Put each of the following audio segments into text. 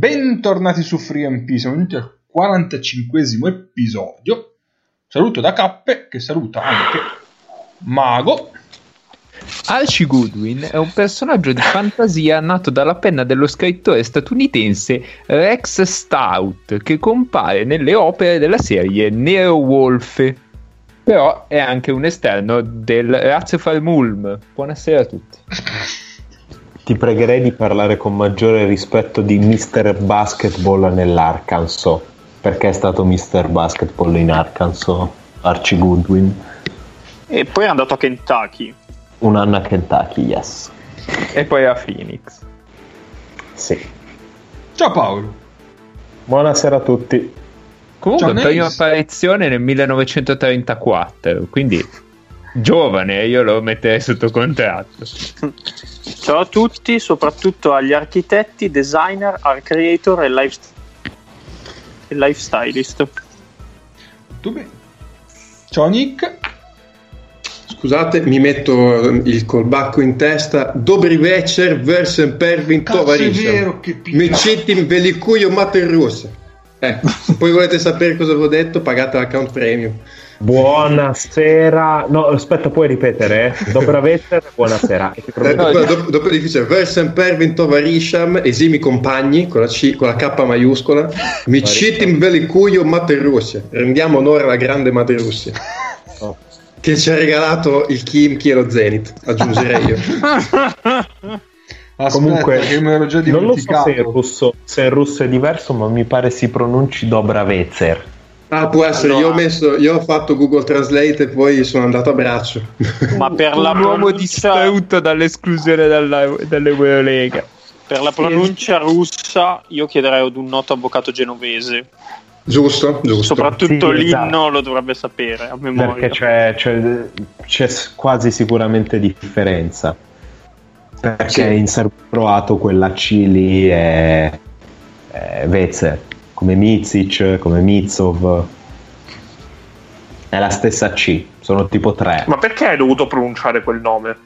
Bentornati su FreeMP, siamo giunti al 45 episodio. Saluto da Cappe, che saluta anche Mago. Archie Goodwin è un personaggio di fantasia nato dalla penna dello scrittore statunitense Rex Stout, che compare nelle opere della serie Nero Wolf. Però è anche un esterno del Razefal Mulm. Buonasera a tutti. Ti pregherei di parlare con maggiore rispetto di Mr. Basketball nell'Arkansas. Perché è stato Mr. Basketball in Arkansas, Archie Goodwin? E poi è andato a Kentucky. Un anno a Kentucky, yes. E poi a Phoenix. Sì. Ciao Paolo. Buonasera a tutti. Comunque, Ciao, prima Nace. apparizione nel 1934, quindi giovane, io lo metterei sotto contratto. Ciao a tutti, soprattutto agli architetti, designer, art creator e, life... e lifestylist. Tu bene. Ciao Nick. Scusate, mi metto il colbacco in testa. Dobri večer, versen Pervin. Mi citim velikujo mater russa. Ecco, se poi volete sapere cosa avevo detto, pagate l'account premium. Buonasera. No, aspetta, puoi ripetere? Dobraveter, buonasera. Eh, dopo, dopo dice versen Pervin Tovarisham, esimi compagni, con la, C, con la K maiuscola. Mi citim velikujo mater Russia. Rendiamo onore alla grande mater Russia. Oh. Che ci ha regalato il Kimchi e lo Zenith, aggiungerei io. Aspetta, Comunque, che me l'ero già non lo so se in, russo, se in russo è diverso, ma mi pare si pronunci Dobravezer. Ah, può essere, Allora- io, ho messo, io ho fatto Google Translate e poi sono andato a braccio. Ma per la, un uomo pronuncia, distrutto dall'esclusione dalla, dall'Eurolega. per la pronuncia russa io chiederei ad un noto avvocato genovese. giusto, giusto. Soprattutto Sì, l'inno esatto. lo dovrebbe sapere a memoria. Perché c'è, c'è, c'è quasi sicuramente differenza. Perché Sì. in serbo-croato quella C lì è, è Vezer, come Mizic, come Mitsov. È la stessa C, sono tipo tre. Ma perché hai dovuto pronunciare quel nome?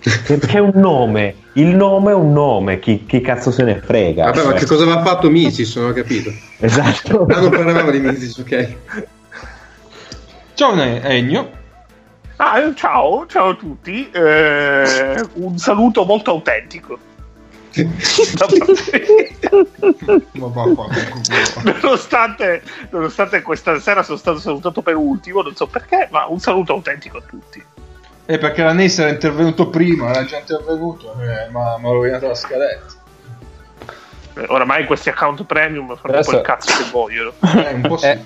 Perché è un nome, il nome è un nome, chi, chi cazzo se ne frega? Vabbè, ma Cioè, che cosa aveva fatto Misis? Non ho capito. Esatto. Ah, non parlavamo di Misis, ok. Ciao Ennio. Ah, ciao, ciao a tutti. Eh, un saluto molto autentico. nonostante, nonostante questa sera sono stato salutato per ultimo, non so perché, ma un saluto autentico a tutti. Eh, perché la Ness era intervenuto prima, era già intervenuto, eh, ma mi ha rovinato la scaletta. Eh, Oramai questi account premium fanno un po' Adesso- il cazzo che vogliono. Eh, un po' sì. È,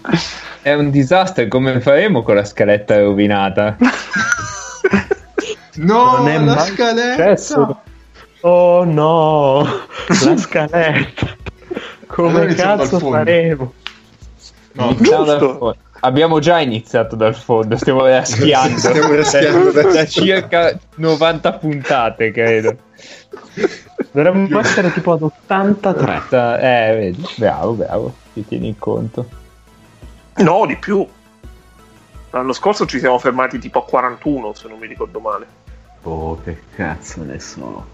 è un disastro, come faremo con la scaletta rovinata? No, Non è la mai scaletta! successo. Oh no, la scaletta. Come Allora cazzo faremo? No, Iniziamo dal Giusto. fondo. Abbiamo già iniziato dal fondo, stiamo raschiando. Stiamo raschiando da, da circa 90 puntate, credo. Dovremmo essere tipo ad 83. Eh, vedi, bravo, bravo, ti tieni in conto. No, di più. L'anno scorso ci siamo fermati tipo a 41, se non mi ricordo male. Oh, che cazzo ne so.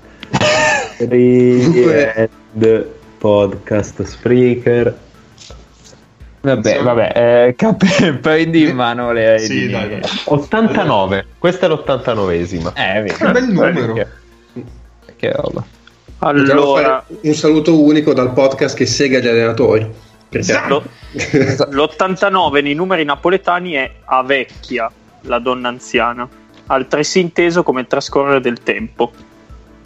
Read, podcast, Spreaker. Vabbè, Sì. vabbè, eh, cap- prendi in mano le Sì, le- dai, dai. 89. Questa è l'89esima. Eh, vedi. Che bel numero. Che, che roba. Allora, un saluto unico dal podcast che sega gli allenatori. Lo- l'89 nei numeri napoletani è a vecchia, la donna anziana, altresì inteso come il trascorrere del tempo.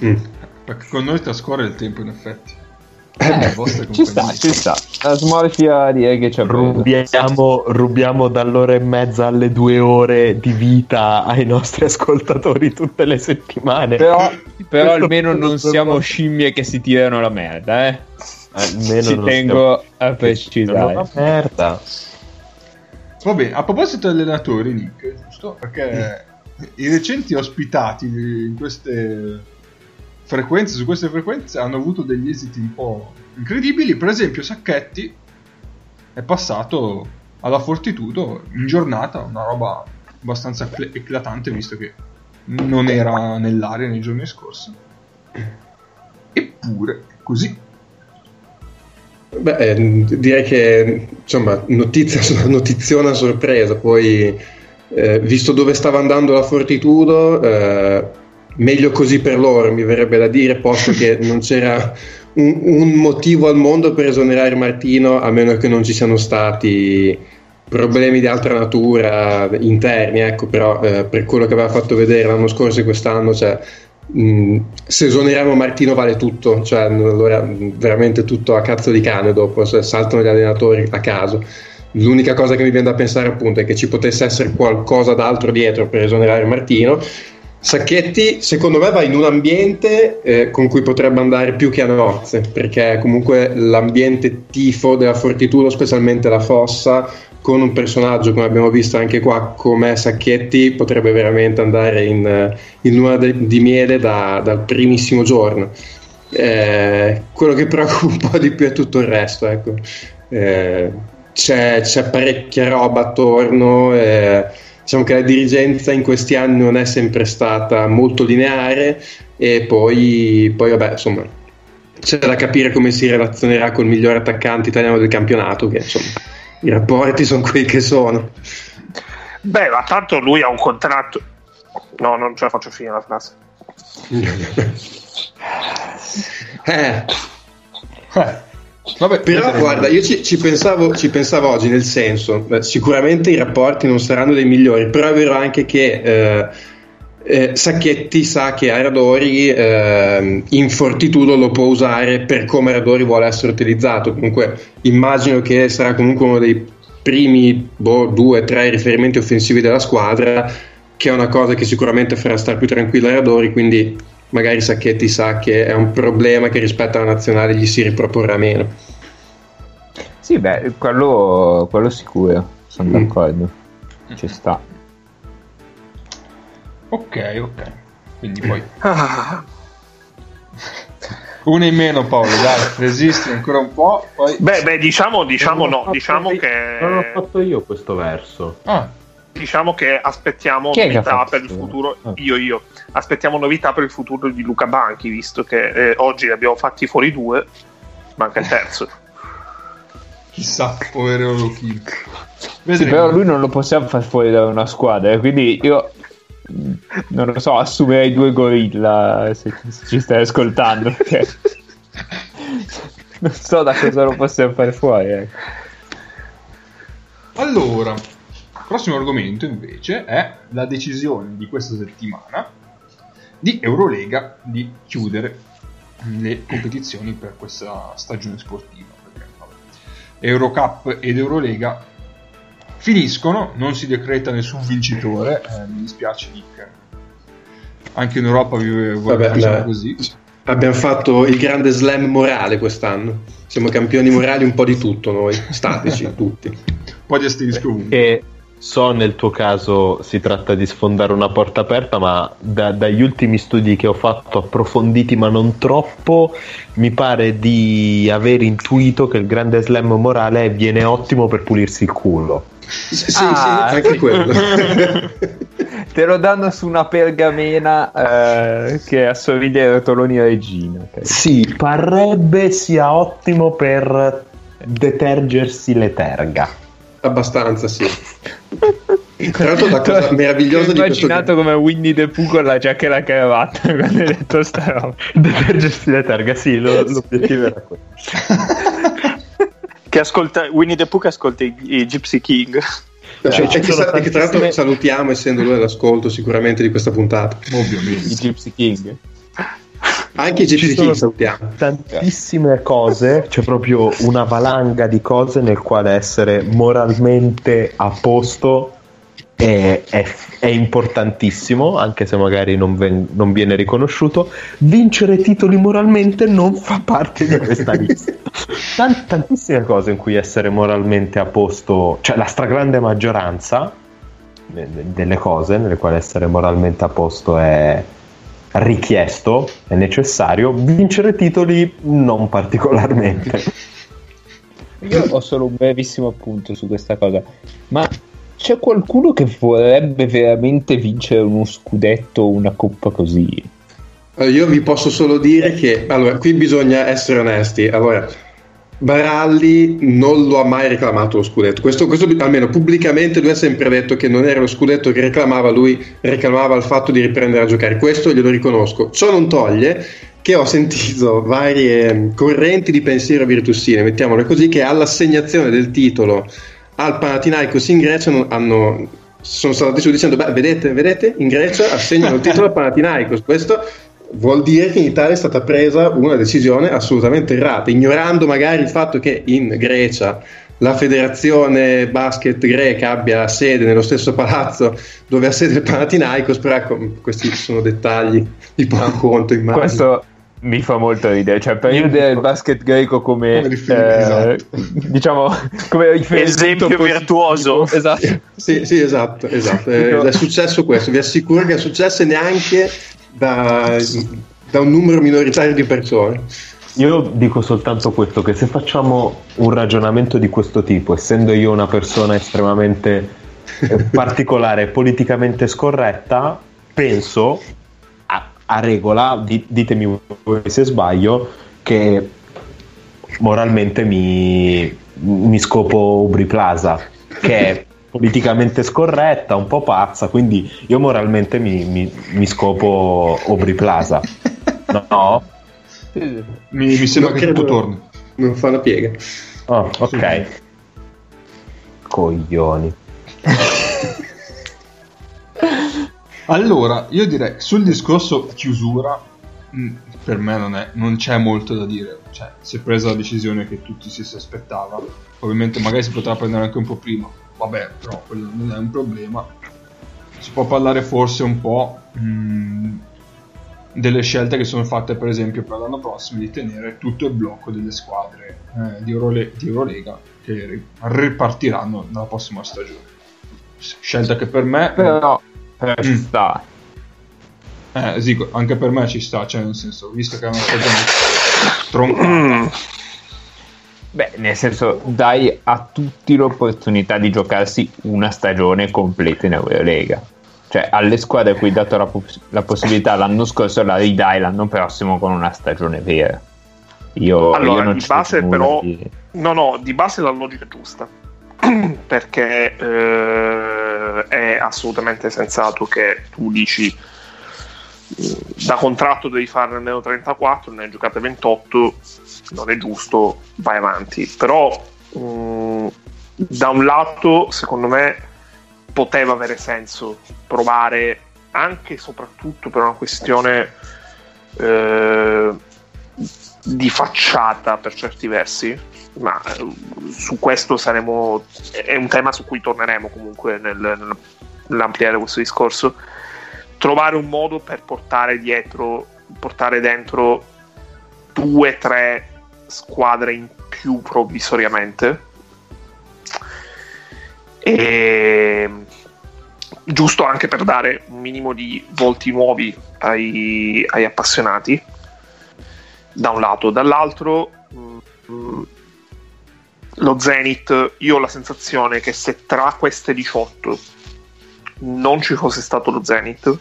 Mm. Perché con noi trascorre il tempo, in effetti. Le vostre Ci sta, ci sta. La smorfia direi che c'è Rubiamo, rubiamo dall'ora e mezza alle due ore di vita ai nostri ascoltatori tutte le settimane. Però, però almeno non siamo scimmie che si tirano la merda, eh. Almeno Ci non tengo a precisare. Una merda. Va bene, a proposito di allenatori, Nick, giusto? Perché i recenti ospitati in queste frequenze, su queste frequenze, hanno avuto degli esiti un po' incredibili. Per esempio, Sacchetti è passato alla Fortitudo in giornata, una roba abbastanza ecl- eclatante, visto che non era nell'aria nei giorni scorsi. Eppure, così. Beh, eh, direi che insomma, notizia, notiziona sorpresa. Poi, eh, visto dove stava andando la Fortitudo, eh, meglio così per loro, mi verrebbe da dire, posto che non c'era un, un, motivo al mondo per esonerare Martino, a meno che non ci siano stati problemi di altra natura interni. Ecco, però, eh, per quello che aveva fatto vedere l'anno scorso e quest'anno, cioè Mm, se esoneriamo Martino vale tutto, cioè allora veramente tutto a cazzo di cane dopo, se saltano gli allenatori a caso. L'unica cosa che mi viene da pensare appunto è che ci potesse essere qualcosa d'altro dietro per esonerare Martino. Sacchetti secondo me va in un ambiente eh, con cui potrebbe andare più che a nozze, perché comunque l'ambiente tifo della Fortitudo, specialmente la Fossa, con un personaggio come abbiamo visto anche qua come Sacchetti potrebbe veramente andare in, in luna de, di miele da, dal primissimo giorno eh, quello che preoccupa di più è tutto il resto ecco. eh, c'è, c'è, parecchia roba attorno eh, diciamo che la dirigenza in questi anni non è sempre stata molto lineare e poi, poi vabbè insomma c'è da capire come si relazionerà col miglior attaccante italiano del campionato che insomma i rapporti sono quelli che sono. Beh, ma tanto lui ha un contratto. No, non ce la faccio finire la frase. eh. eh. Vabbè, però guarda, io ci, ci, pensavo, ci, pensavo, oggi nel senso, sicuramente i rapporti non saranno dei migliori, però è vero anche che eh, eh, Sacchetti sa che Aradori eh, in fortitudo lo può usare per come Aradori vuole essere utilizzato. Comunque immagino che sarà comunque uno dei primi boh, due o tre riferimenti offensivi della squadra, che è una cosa che sicuramente farà stare più tranquillo Aradori, quindi magari Sacchetti sa che è un problema che rispetto alla nazionale gli si riproporrà meno. Sì, beh, quello, quello sicuro, sono mm. d'accordo. Ci sta. Ok, ok. Quindi poi... Ah. Una in meno Paolo, dai, resisti ancora un po'. Poi... Beh, beh, diciamo, diciamo no, diciamo io, che... Non ho fatto io questo verso. Ah. Diciamo che aspettiamo Chi novità per il futuro, ah. io, io, aspettiamo novità per il futuro di Luca Banchi, visto che eh, oggi ne abbiamo fatti fuori due, manca il terzo. Chissà, povero Luchino. Sì, però lui non lo possiamo far fuori da una squadra, eh, quindi io non lo so, assumerei due gorilla se, se ci stai ascoltando. Perché non so da cosa lo possiamo fare fuori. Eh. Allora, prossimo argomento invece è la decisione di questa settimana di Eurolega di chiudere le competizioni per questa stagione sportiva. Perché, Eurocup ed Eurolega finiscono, non si decreta nessun vincitore, eh, mi dispiace Nick. Anche in Europa vi voglio così. Abbiamo fatto il grande slam morale quest'anno. Siamo campioni morali un po' di tutto noi, statici tutti. Un po' di asterisco E so nel tuo caso si tratta di sfondare una porta aperta, ma da, dagli ultimi studi che ho fatto approfonditi ma non troppo, mi pare di aver intuito che il grande slam morale viene ottimo per pulirsi il culo. Sì, sì, ah, sì anche sì. quello. Te lo danno su una pergamena eh, che assomiglia ai rotoloni regina. Okay. Sì, parrebbe sia ottimo per detergersi le terga. Abbastanza, sì. Tra l'altro, la cosa meravigliosa di questo. Ho immaginato come Winnie the Pooh con la giacca e la cravatta quando hai detto sta roba. Detergersi le terga, sì, lo, l'obiettivo era quello. che ascolta Winnie the Pooh che ascolta i, i Gypsy King. Cioè, cioè, che, sa- che, tra l'altro salutiamo essendo lui all'ascolto sicuramente di questa puntata. Ovviamente. I Gypsy King. Anche King salutiamo. Tantissime cose, c'è proprio una valanga di cose nel quale essere moralmente a posto è, è, è, importantissimo, anche se magari non, ven- non, viene riconosciuto. Vincere titoli moralmente non fa parte di questa lista. Tant- tantissime cose in cui essere moralmente a posto, cioè la stragrande maggioranza delle cose nelle quali essere moralmente a posto è richiesto, è necessario, vincere titoli non particolarmente. Io ho solo un brevissimo appunto su questa cosa, ma c'è qualcuno che vorrebbe veramente vincere uno scudetto o una coppa così? Io vi posso solo dire che allora, qui bisogna essere onesti. Allora, Baralli non lo ha mai reclamato lo scudetto. Questo, questo, almeno pubblicamente lui ha sempre detto che non era lo scudetto che reclamava, lui reclamava il fatto di riprendere a giocare. Questo glielo riconosco. Ciò non toglie che ho sentito varie correnti di pensiero virtussine, mettiamole così, che all'assegnazione del titolo al Panathinaikos in Grecia hanno, sono stati su dicendo, beh, vedete, vedete, in Grecia assegnano il titolo al Panathinaikos. Questo vuol dire che in Italia è stata presa una decisione assolutamente errata, ignorando magari il fatto che in Grecia la federazione basket greca abbia sede nello stesso palazzo dove ha sede il Panathinaikos, però ecco, questi sono dettagli di poco conto, immagino. Questo mi fa molto ridere, cioè per vedere il basket greco come, come eh, esatto. diciamo come esempio positivo. virtuoso. Esatto. Sì, sì, esatto, esatto. è successo questo, vi assicuro che è successo neanche da, da un numero minoritario di persone. Io dico soltanto questo, che se facciamo un ragionamento di questo tipo, essendo io una persona estremamente eh, particolare e politicamente scorretta, penso a, a regola, di, ditemi voi se sbaglio, che moralmente mi, mi scopo Ubri Plaza, che è politicamente scorretta, un po' pazza, quindi io moralmente mi, mi, mi scopo Obri Plaza. No? mi, mi sembra non che tutto torni. Non fa la piega. Oh, ok. Sì. Coglioni. allora, io direi sul discorso chiusura, mm, per me non, è, non c'è molto da dire. Cioè, si è presa la decisione che tutti si aspettava. Ovviamente magari si potrà prendere anche un po' prima vabbè, però quello non è un problema. Si può parlare forse un po' mh, mm, delle scelte che sono fatte, per esempio, per l'anno prossimo di tenere tutto il blocco delle squadre eh, di, Eurole- di, Eurolega che ripartiranno nella prossima stagione. Scelta che per me. Però, però ci mm. sta. Eh, sì, anche per me ci sta, cioè, nel senso, visto che è una stagione troncata. Beh, nel senso, dai a tutti l'opportunità di giocarsi una stagione completa in Eurolega. Cioè, alle squadre a cui hai dato la, poss- la, possibilità l'anno scorso, la ridai l'anno prossimo con una stagione vera. Io, allora, io non di base, però, di... no, no, di base la logica è giusta. Perché eh, è assolutamente sensato che tu dici da contratto devi fare almeno 34, ne hai giocate 28, non è giusto, vai avanti. Però mh, mm, da un lato, secondo me, poteva avere senso provare anche e soprattutto per una questione eh, di facciata per certi versi, ma eh, su questo saremo, è un tema su cui torneremo comunque nel, nell'ampliare questo discorso trovare un modo per portare dietro, portare dentro due, tre squadre in più provvisoriamente. E giusto anche per dare un minimo di volti nuovi ai, ai appassionati da un lato dall'altro mh, mm, lo Zenith io ho la sensazione che se tra queste 18 non ci fosse stato lo Zenith,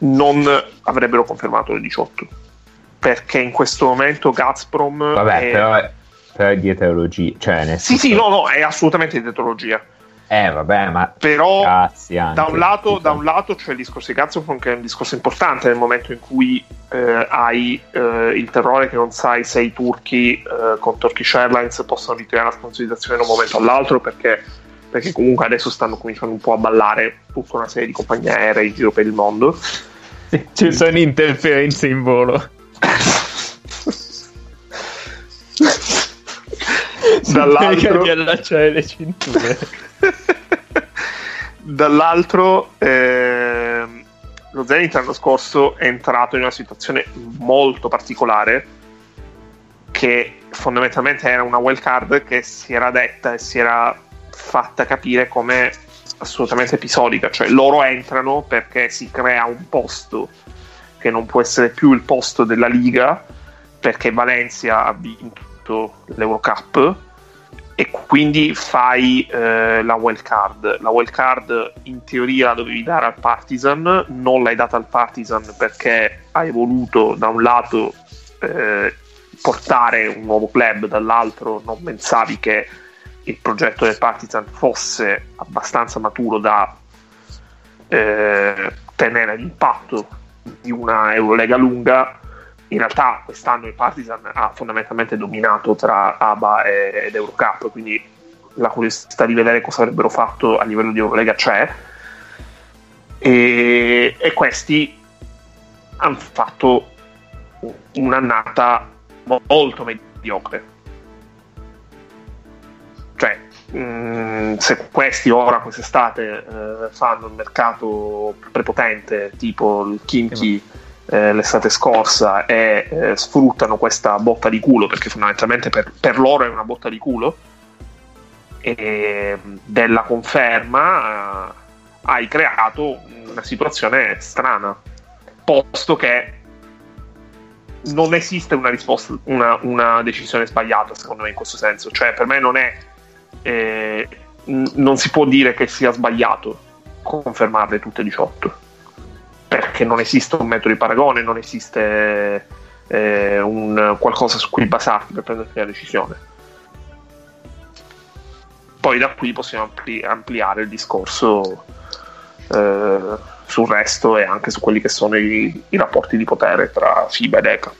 non avrebbero confermato le 18. Perché in questo momento Gazprom. Vabbè, è... però, è, però è di. Cioè, nel sì, sì, no, no, è assolutamente di eterologia. Eh, vabbè, ma. Però, da un, lato, da un lato c'è il discorso di Gazprom, che è un discorso importante nel momento in cui eh, hai eh, il terrore che non sai se i turchi eh, con Turkish Airlines possono ritirare la sponsorizzazione da un momento all'altro perché perché comunque adesso stanno cominciando un po' a ballare tutta una serie di compagnie aeree in giro per il mondo. Ci sono interferenze in volo. Dall'altro di allacciare le cinture. Dall'altro eh, lo Zenith l'anno scorso è entrato in una situazione molto particolare che fondamentalmente era una wild card che si era detta e si era fatta capire come assolutamente episodica, cioè loro entrano perché si crea un posto che non può essere più il posto della Liga perché Valencia ha vinto l'Eurocup e quindi fai eh, la wild card. La wild card in teoria la dovevi dare al Partizan, non l'hai data al Partizan perché hai voluto da un lato eh, portare un nuovo club, dall'altro non pensavi che il progetto del Partizan fosse abbastanza maturo da eh, tenere l'impatto di una Eurolega lunga. In realtà quest'anno il Partizan ha fondamentalmente dominato tra ABA ed Eurocup, quindi la curiosità di vedere cosa avrebbero fatto a livello di Eurolega c'è. E, e questi hanno fatto un'annata molto mediocre. Mh, mm, se questi ora, quest'estate, eh, fanno il mercato prepotente, tipo il Kimchi eh, l'estate scorsa, e eh, sfruttano questa botta di culo, perché fondamentalmente per, per loro è una botta di culo, e della conferma eh, hai creato una situazione strana, posto che non esiste una risposta, una, una, decisione sbagliata secondo me in questo senso, cioè per me non è, eh, non si può dire che sia sbagliato confermarle tutte e 18, perché non esiste un metodo di paragone, non esiste eh, un, qualcosa su cui basarti per prendere la decisione. Poi da qui possiamo ampli- ampliare il discorso eh, sul resto e anche su quelli che sono i, i rapporti di potere tra FIBA ed ECA.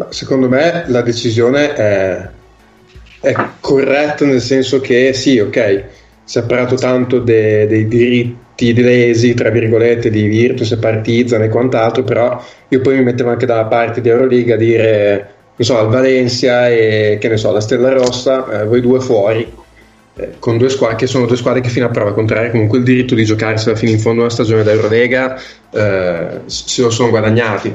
Ma secondo me la decisione è, è, corretta nel senso che sì, ok, si è parlato tanto de, dei diritti lesi, tra virgolette, di Virtus e Partizan e quant'altro, però io poi mi mettevo anche dalla parte di Euroliga a dire, non so, al Valencia e che ne so, la Stella Rossa, eh, voi due fuori, eh, con due squadre che sono due squadre che fino a prova contraria comunque il diritto di giocarsi fino in fondo una stagione d'Eurolega eh, se lo sono guadagnati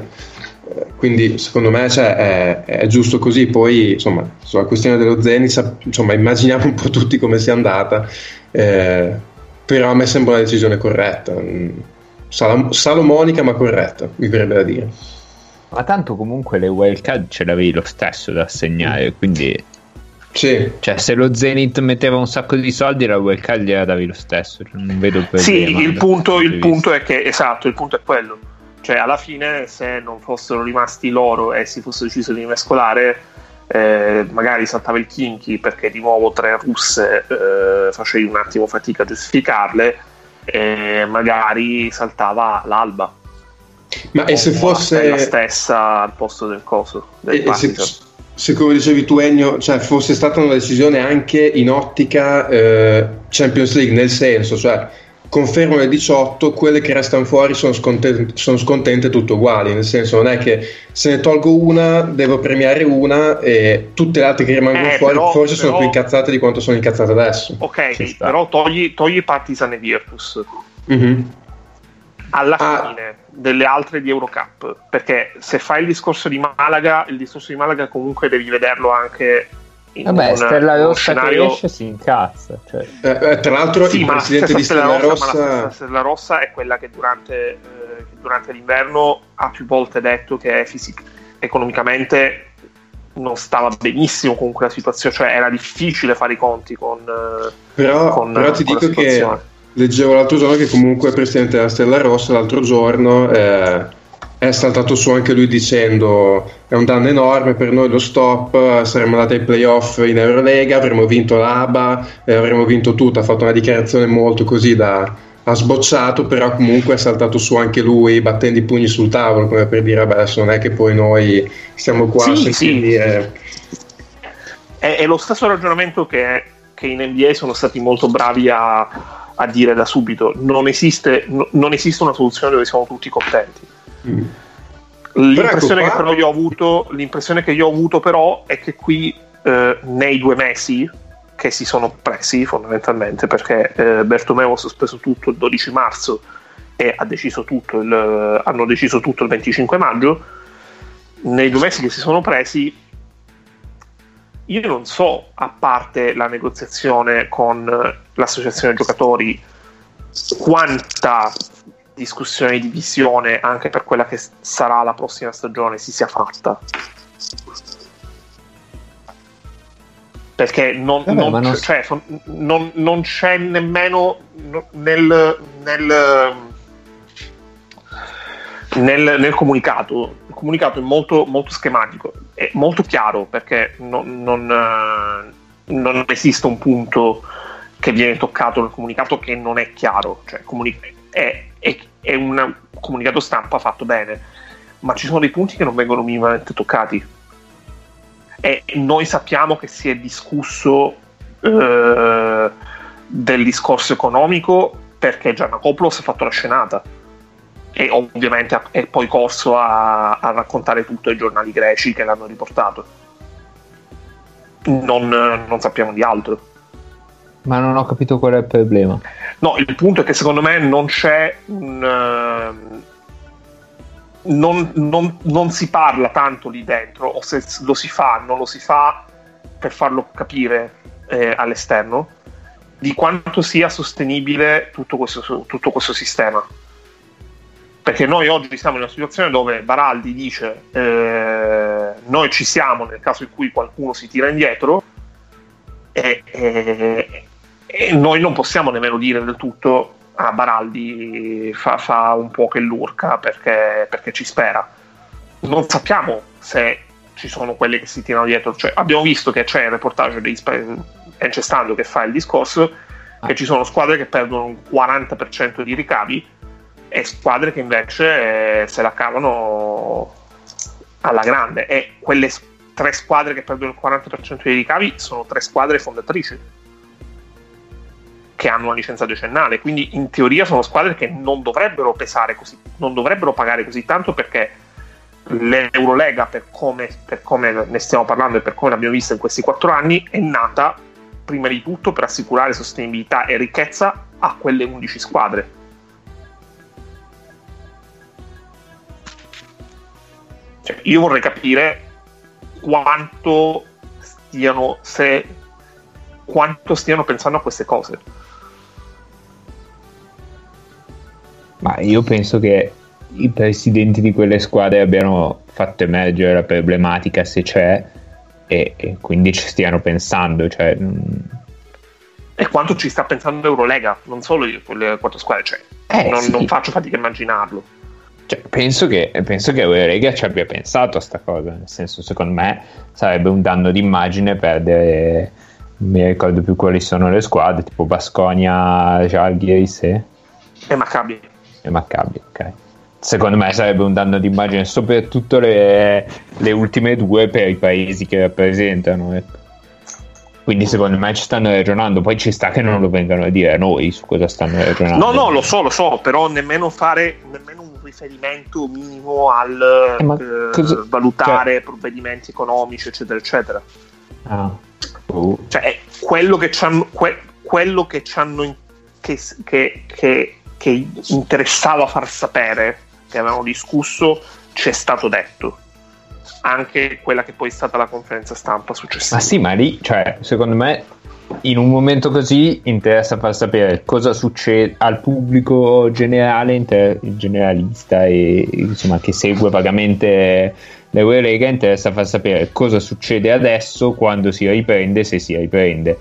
quindi secondo me cioè, è, è, giusto così poi insomma sulla questione dello Zenit insomma immaginiamo un po' tutti come sia andata eh, però a me sembra una decisione corretta Sal- salomonica ma corretta mi verrebbe da dire ma tanto comunque le wildcard ce l'avevi lo stesso da assegnare quindi sì. Cioè, se lo Zenith metteva un sacco di soldi, la wildcard gliela davi lo stesso. Cioè, non vedo perché. Sì, il punto, il punto è che, esatto, il punto è quello. Cioè, alla fine, se non fossero rimasti loro e si fosse deciso di mescolare, eh, magari saltava il Kinky perché di nuovo tre russe eh, facevi un attimo fatica a giustificarle, e magari saltava l'Alba. Ma e se fosse la stessa al posto del coso? Del e, se, se come dicevi tu Ennio, cioè fosse stata una decisione anche in ottica eh, Champions League, nel senso, cioè confermo le 18, quelle che restano fuori sono scontente, sono scontente tutte uguali, nel senso non è che se ne tolgo una devo premiare una e tutte le altre che rimangono eh, fuori però, forse però, sono più incazzate di quanto sono incazzate adesso. Ok, però togli, togli Partisan e Virtus. Mm-hmm alla ah. fine delle altre di Eurocup perché se fai il discorso di Malaga il discorso di Malaga comunque devi vederlo anche Vabbè, un, Stella Rossa scenario... che esce si incazza cioè. eh, eh, tra l'altro sì, il presidente di Stella, Stella Rossa, Rossa... la Stella Rossa è quella che durante, eh, che durante l'inverno ha più volte detto che fisic- economicamente non stava benissimo con quella situazione cioè era difficile fare i conti con, eh, però, con, però ti dico che leggevo l'altro giorno che comunque il presidente della Stella Rossa l'altro giorno eh, è saltato su anche lui dicendo è un danno enorme per noi lo stop, saremmo andati ai playoff in Eurolega, avremmo vinto l'ABA, eh, avremmo vinto tutto, ha fatto una dichiarazione molto così da ha sbocciato, però comunque è saltato su anche lui battendo i pugni sul tavolo come per dire vabbè adesso non è che poi noi stiamo qua sì, a sì. dire è, è, lo stesso ragionamento che, che in NBA sono stati molto bravi a a dire da subito non esiste, no, non esiste una soluzione dove siamo tutti contenti. L'impressione, che però io ho avuto, l'impressione che io ho avuto però è che qui eh, nei due mesi che si sono presi fondamentalmente perché eh, Bertomeu ha sospeso tutto il 12 marzo e ha deciso tutto il, hanno deciso tutto il 25 maggio nei due mesi che si sono presi io non so, a parte la negoziazione con l'associazione giocatori, quanta discussione di visione anche per quella che sarà la prossima stagione si sia fatta. Perché non, Vabbè, non, non... Cioè, non, non c'è nemmeno nel, nel nel, nel comunicato, il comunicato è molto, molto schematico, è molto chiaro perché non, non, eh, non esiste un punto che viene toccato nel comunicato che non è chiaro, cioè è, è, è un comunicato stampa fatto bene, ma ci sono dei punti che non vengono minimamente toccati. E noi sappiamo che si è discusso eh, del discorso economico perché Giannacopoulos ha fatto la scenata e ovviamente è poi corso a, a raccontare tutto ai giornali greci che l'hanno riportato. Non, non sappiamo di altro. Ma non ho capito qual è il problema. No, il punto è che secondo me non c'è un. Uh, non, non, non, si parla tanto lì dentro, o se lo si fa, non lo si fa per farlo capire eh, all'esterno, di quanto sia sostenibile tutto questo, tutto questo sistema. Perché noi oggi siamo in una situazione dove Baraldi dice eh, noi ci siamo nel caso in cui qualcuno si tira indietro e, e, e noi non possiamo nemmeno dire del tutto a Baraldi fa, fa, un po' che lurca perché, perché, ci spera. Non sappiamo se ci sono quelli che si tirano dietro. Cioè, abbiamo visto che c'è il reportage di Encestando che fa il discorso che ci sono squadre che perdono un 40% di ricavi e squadre che invece eh, se la cavano alla grande. E quelle tre squadre che perdono il 40% dei ricavi sono tre squadre fondatrici che hanno una licenza decennale, quindi in teoria sono squadre che non dovrebbero pesare così, non dovrebbero pagare così tanto perché l'Eurolega, per come, per come ne stiamo parlando e per come l'abbiamo vista in questi quattro anni, è nata prima di tutto per assicurare sostenibilità e ricchezza a quelle 11 squadre. Cioè, io vorrei capire quanto stiano, se, quanto stiano pensando a queste cose. Ma io penso che i presidenti di quelle squadre abbiano fatto emergere la problematica se c'è e, e quindi ci stiano pensando. Cioè, e quanto ci sta pensando Eurolega, non solo io, quelle quattro squadre, cioè, eh, non, sì. non, faccio fatica a immaginarlo. Cioè, penso, che, penso che Eurolega ci abbia pensato a sta cosa, nel senso secondo me sarebbe un danno d'immagine perdere, non mi ricordo più quali sono le squadre, tipo Basconia, Žalgiris e... E Maccabi e Maccabi, ok. Secondo me sarebbe un danno d'immagine, soprattutto le, le ultime due per i paesi che rappresentano. Ecco. Quindi secondo me ci stanno ragionando, poi ci sta che non lo vengano a dire a noi su cosa stanno ragionando. No, no, lo so, lo so, però nemmeno fare nemmeno un riferimento minimo al eh, eh, cosa, valutare cioè... provvedimenti economici, eccetera, eccetera. Ah. Uh. Cioè, quello che ci hanno, que, quello che, che, che, che interessava far sapere, che avevano discusso, ci è stato detto. Anche quella che poi è stata la conferenza stampa successiva. Ma sì, ma lì, cioè, secondo me, in un momento così interessa far sapere cosa succede al pubblico generale, inter- generalista e insomma che segue vagamente l'Eurolega, interessa far sapere cosa succede adesso quando si riprende, se si riprende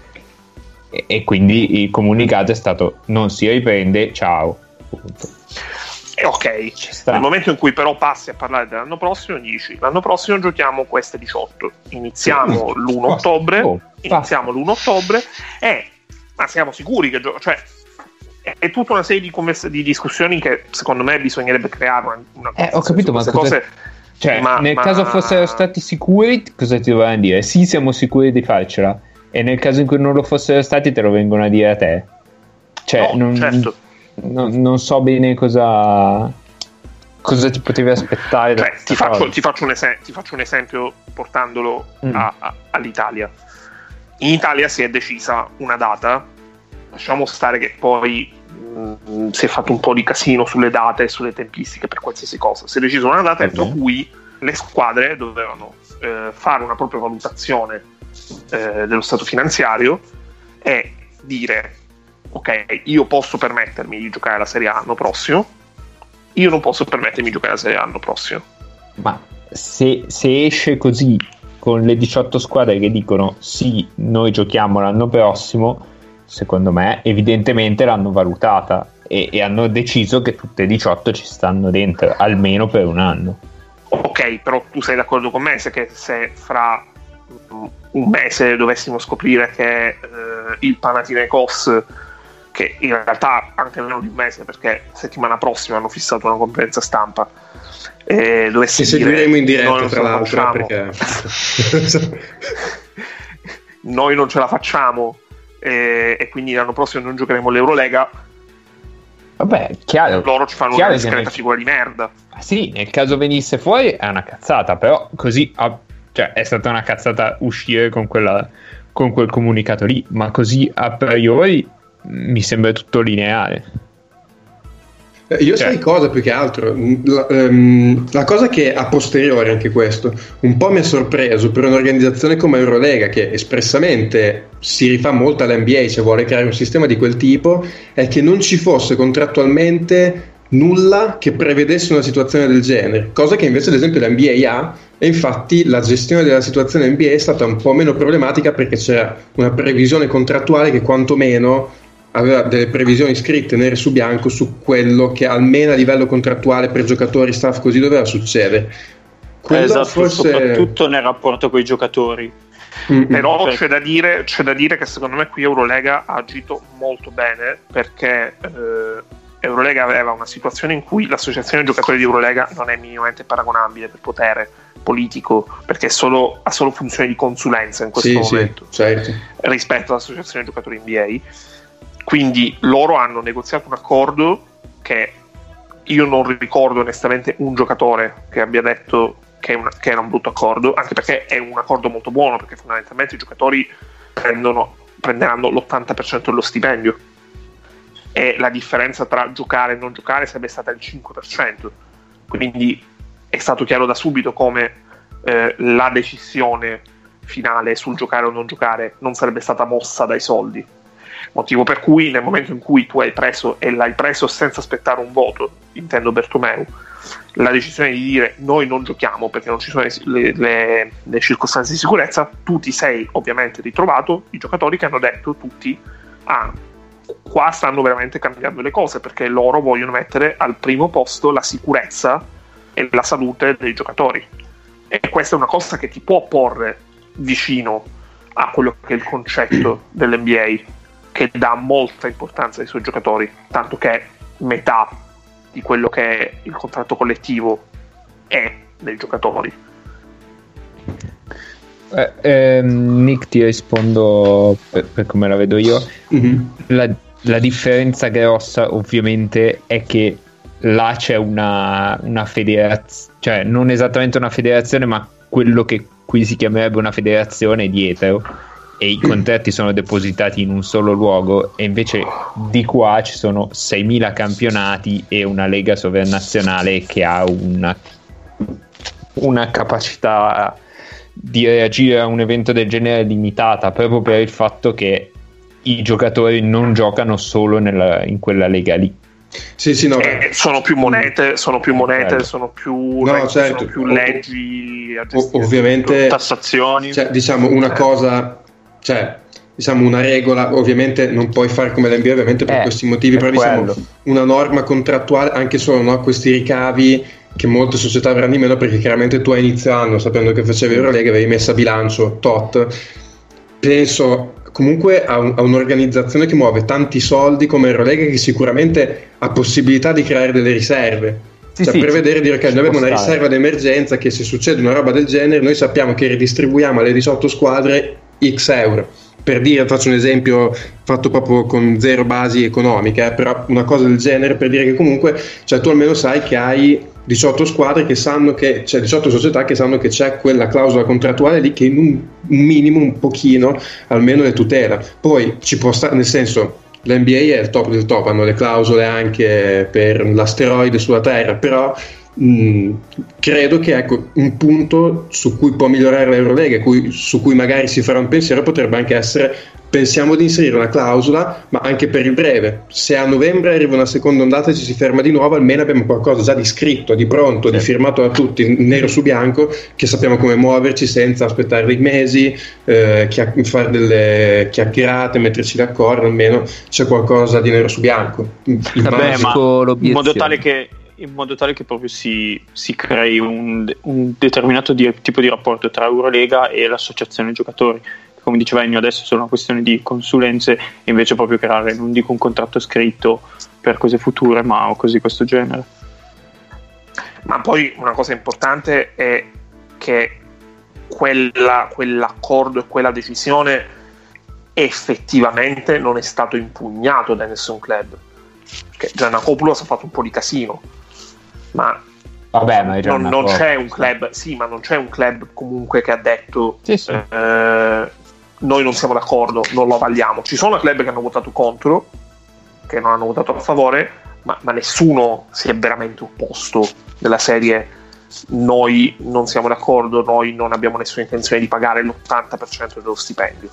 e, quindi il comunicato è stato non si riprende, ciao. Punto. ok, nel momento in cui però passi a parlare dell'anno prossimo, dici l'anno prossimo giochiamo queste 18. Iniziamo sì. l'1 ottobre. Oh, iniziamo l'1 ottobre e ma siamo sicuri che gio- cioè, è, tutta una serie di, convers- di, discussioni che secondo me bisognerebbe creare una, una eh, ho capito, ma cosa... cose. Cioè, ma, nel ma... caso fossero stati sicuri, cosa ti dovevano dire? Sì, siamo sicuri di farcela e nel caso in cui non lo fossero stati te lo vengono a dire a te. Cioè, no, non, certo. non, non, so bene cosa, cosa ti potevi aspettare. Cioè, ti, faccio, ti, faccio esem- ti, faccio, un esempio portandolo mm. a, a, all'Italia. In Italia si è decisa una data, lasciamo stare che poi mh, mm, si è fatto un po' di casino sulle date e sulle tempistiche per qualsiasi cosa. Si è decisa una data entro mm-hmm. cui le squadre dovevano eh, fare una propria valutazione eh, dello stato finanziario è dire ok, io posso permettermi di giocare la Serie A l'anno prossimo, io non posso permettermi di giocare la Serie A l'anno prossimo. Ma se, se esce così con le 18 squadre che dicono sì, noi giochiamo l'anno prossimo, secondo me evidentemente l'hanno valutata e, e hanno deciso che tutte e 18 ci stanno dentro, almeno per un anno. Ok, però tu sei d'accordo con me se, che se fra un mese dovessimo scoprire che eh, il Panathinaikos che in realtà anche meno di un mese perché settimana prossima hanno fissato una conferenza stampa e dovessi Ci seguiremo in diretta tra l'altro perché... noi non ce la facciamo e, e, quindi l'anno prossimo non giocheremo l'Eurolega. Vabbè chiaro. Loro ci fanno chiaro una discreta nel... figura di merda. Sì nel caso venisse fuori è una cazzata però così a cioè è stata una cazzata uscire con, quella, con quel comunicato lì, ma così a priori mi sembra tutto lineare. Eh, io cioè. sai cosa più che altro? La, um, la, cosa che a posteriori anche questo un po' mi ha sorpreso per un'organizzazione come Eurolega che espressamente si rifà molto all'NBA, cioè vuole creare un sistema di quel tipo, è che non ci fosse contrattualmente nulla che prevedesse una situazione del genere, cosa che invece ad esempio l'NBA ha e infatti la gestione della situazione NBA è stata un po' meno problematica perché c'era una previsione contrattuale che quantomeno aveva delle previsioni scritte nere su bianco su quello che almeno a livello contrattuale per giocatori, staff così doveva succedere. Quello esatto, forse... soprattutto nel rapporto con i giocatori. Mm-hmm. Però c'è da, dire, c'è da, dire, che secondo me qui Eurolega ha agito molto bene perché eh, Eurolega aveva una situazione in cui l'associazione giocatori di Eurolega non è minimamente paragonabile per potere politico, perché solo, ha solo funzione di consulenza in questo sì, momento sì, certo. rispetto all'associazione giocatori NBA. Quindi loro hanno negoziato un accordo che io non ricordo onestamente un giocatore che abbia detto che, una, che era un brutto accordo, anche perché è un accordo molto buono, perché fondamentalmente i giocatori prendono, prenderanno l'80% dello stipendio e la differenza tra giocare e non giocare sarebbe stata il 5%. Quindi è stato chiaro da subito come eh, la decisione finale sul giocare o non giocare non sarebbe stata mossa dai soldi. Motivo per cui nel momento in cui tu hai preso e l'hai preso senza aspettare un voto, intendo Bertomeu, la decisione di dire noi non giochiamo perché non ci sono le, le, le circostanze di sicurezza, tu ti sei ovviamente ritrovato i giocatori che hanno detto tutti ah, qua stanno veramente cambiando le cose perché loro vogliono mettere al primo posto la sicurezza e la salute dei giocatori. E questa è una cosa che ti può porre vicino a quello che è il concetto dell'NBA, che dà molta importanza ai suoi giocatori, tanto che metà di quello che è il contratto collettivo è dei giocatori. Eh, ehm, Nick ti rispondo per, per, come la vedo io. Mm-hmm. La, la, differenza grossa ovviamente è che là c'è una, una federazione, cioè non esattamente una federazione, ma quello che qui si chiamerebbe una federazione dietro e i contratti sono depositati in un solo luogo e invece di qua ci sono 6.000 campionati e una lega sovranazionale che ha una, una capacità di reagire a un evento del genere limitata proprio per il fatto che i giocatori non giocano solo nella, in quella lega lì. Sì, sì, no. Eh, sono più monete, sono più monete, sono più, no, leggi, certo. sono più leggi, o- ovviamente tassazioni. Cioè, diciamo una eh. cosa, cioè, diciamo una regola, ovviamente non puoi fare come l'NBA, ovviamente per eh, questi motivi, però diciamo una norma contrattuale, anche solo no, questi ricavi che molte società avranno di meno perché chiaramente tu a inizio anno sapendo che facevi Eurolega avevi messo a bilancio tot. Penso comunque a, un, a, un'organizzazione che muove tanti soldi come Eurolega che sicuramente ha possibilità di creare delle riserve. Sì, cioè sì, prevedere di dire che noi abbiamo una riserva d'emergenza che se succede una roba del genere noi sappiamo che ridistribuiamo alle 18 squadre x euro. Per dire, faccio un esempio fatto proprio con zero basi economiche, eh, però una cosa del genere per dire che comunque cioè, tu almeno sai che hai 18 squadre che sanno che cioè 18 società che sanno che c'è quella clausola contrattuale lì che in un, un minimo, un pochino almeno le tutela. Poi ci può stare, nel senso, l'NBA è il top del top, hanno le clausole anche per l'asteroide sulla Terra, però mh, credo che ecco, un punto su cui può migliorare l'Eurolega, cui, su cui magari si farà un pensiero, potrebbe anche essere pensiamo di inserire una clausola, ma anche per il breve. Se a novembre arriva una seconda ondata e ci si ferma di nuovo, almeno abbiamo qualcosa già di scritto, di pronto, sì. di firmato da tutti, nero su bianco, che sappiamo come muoverci senza aspettare dei mesi, eh, chiac- fare delle chiacchierate, metterci d'accordo, almeno c'è qualcosa di nero su bianco. Vabbè, ma in modo tale che in modo tale che proprio si, si crei un, un determinato di, tipo di rapporto tra Eurolega e l'associazione giocatori. Come diceva Ennio adesso è solo una questione di consulenze e invece proprio creare non dico un contratto scritto per cose future ma cose di questo genere. Ma poi una cosa importante è che quella, quell'accordo e quella decisione effettivamente non è stato impugnato da nessun club. Perché Giannacopoulos ha fatto un po' di casino ma Vabbè, ma non, non c'è un club, sì, ma non c'è un club comunque che ha detto sì, sì. Eh, noi non siamo d'accordo, non lo avvaliamo. Ci sono club che hanno votato contro, che non hanno votato a favore, ma, ma nessuno si è veramente opposto della serie noi non siamo d'accordo, noi non abbiamo nessuna intenzione di pagare l'80% dello stipendio.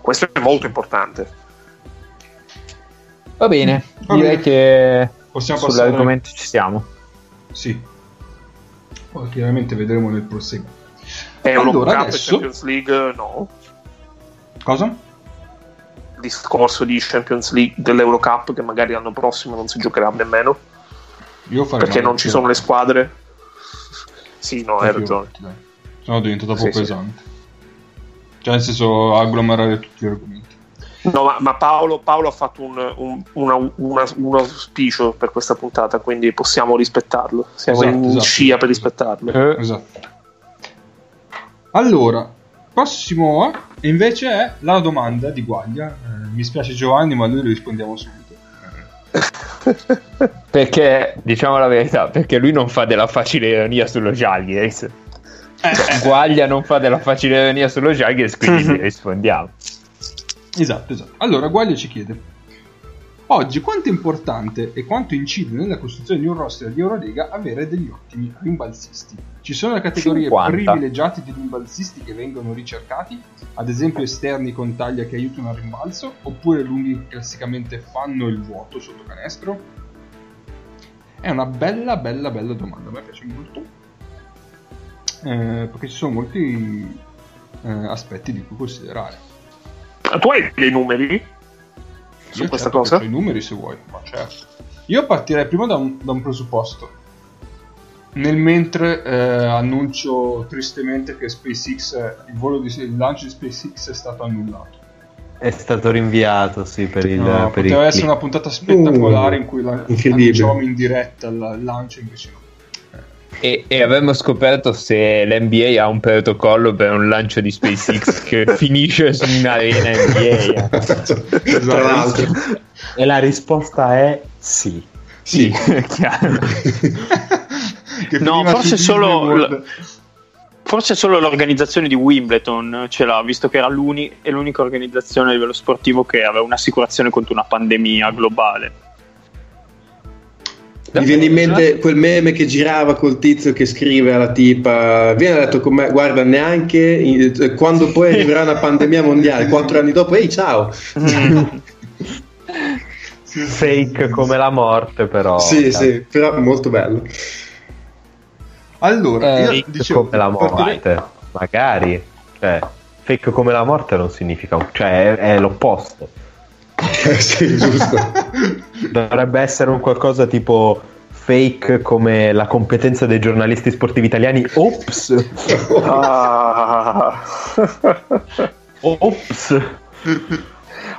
Questo è molto importante. Va bene, Va direi bene. che Possiamo sull'argomento passare... ci siamo. Sì. Poi chiaramente vedremo nel proseguo. Eurocup allora, adesso... e Champions League no. Cosa? Il discorso di Champions League dell'Eurocup che magari l'anno prossimo non si giocherà nemmeno. Io perché non ci sono le squadre. sì, no, hai ragione. Sono diventato troppo sì, pesante. Sì. Cioè, nel senso, agglomerare tutti gli argomenti. No, ma, ma Paolo, Paolo, ha fatto un, un, una, una, un, auspicio per questa puntata, quindi possiamo rispettarlo. Siamo esatto, in esatto, scia per rispettarlo. Eh, esatto. Allora, prossimo invece è la domanda di Guaglia. Eh, mi spiace Giovanni, ma noi lo rispondiamo subito. perché, diciamo la verità, perché lui non fa della facile ironia sullo Jalgiris. Eh, eh. Guaglia non fa della facile ironia sullo Jalgiris, quindi rispondiamo. Esatto, esatto. Allora, Guaglia ci chiede Oggi quanto è importante e quanto incide nella costruzione di un roster di Eurolega avere degli ottimi rimbalzisti? Ci sono le categorie 50. privilegiate di rimbalzisti che vengono ricercati, ad esempio esterni con taglia che aiutano al rimbalzo, oppure lunghi che classicamente fanno il vuoto sotto canestro? È una bella, bella, bella domanda, a me piace molto, eh, perché ci sono molti eh, aspetti di cui considerare. Tu hai dei numeri? su Io questa certo cosa? i numeri se vuoi, ma certo. Io partirei prima da un, da un presupposto. Nel mentre eh, annuncio tristemente che SpaceX, il, volo di, il lancio di SpaceX è stato annullato. È stato rinviato, sì, per il... No, per poteva il essere clip. una puntata spettacolare uh, in cui la, lanciavamo in diretta il lancio, invece no. E, e avremmo scoperto se l'NBA ha un protocollo per un lancio di SpaceX che finisce su un'arena NBA. esatto. E la risposta è sì. Sì, è chiaro. no, forse solo, forse solo l'organizzazione di Wimbledon ce l'ha, visto che era l'uni- l'unica organizzazione a livello sportivo che aveva un'assicurazione contro una pandemia globale. Mi viene in mente quel meme che girava col tizio che scrive alla tipa: Viene detto con me, guarda, neanche quando poi arriverà una pandemia mondiale, quattro anni dopo, ehi, ciao. Fake come la morte, però. Sì, sì, però molto bello. Allora, eh, io dicevo, come la morte, partirei... magari. Cioè, fake come la morte non significa, cioè, è, è l'opposto. Sì, giusto. Dovrebbe essere un qualcosa tipo fake come la competenza dei giornalisti sportivi italiani. Ops! Ah. Ops!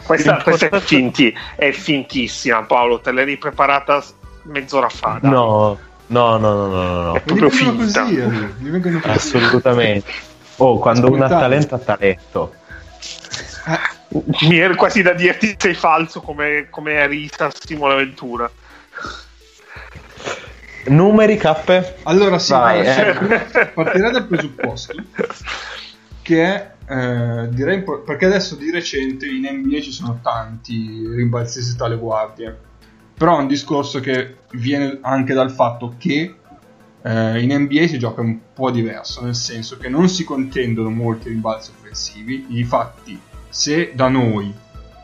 Questa, questa è, finti, è, fintissima, Paolo. Te l'hai ripreparata mezz'ora fa. Dai. No, no, no, no, no, no. È proprio finta. Così, eh, Assolutamente. Oh, quando uno ha talento, ha talento. Mi è quasi da dirti sei falso come, come Rita Simone Ventura. Numeri cappe? Allora sì, Vai, eh. partirei dal presupposto che è, eh, direi, perché adesso di recente in NBA ci sono tanti rimbalzisti tale guardie però è un discorso che viene anche dal fatto che eh, in NBA si gioca un po' diverso, nel senso che non si contendono molti rimbalzi offensivi, infatti se da noi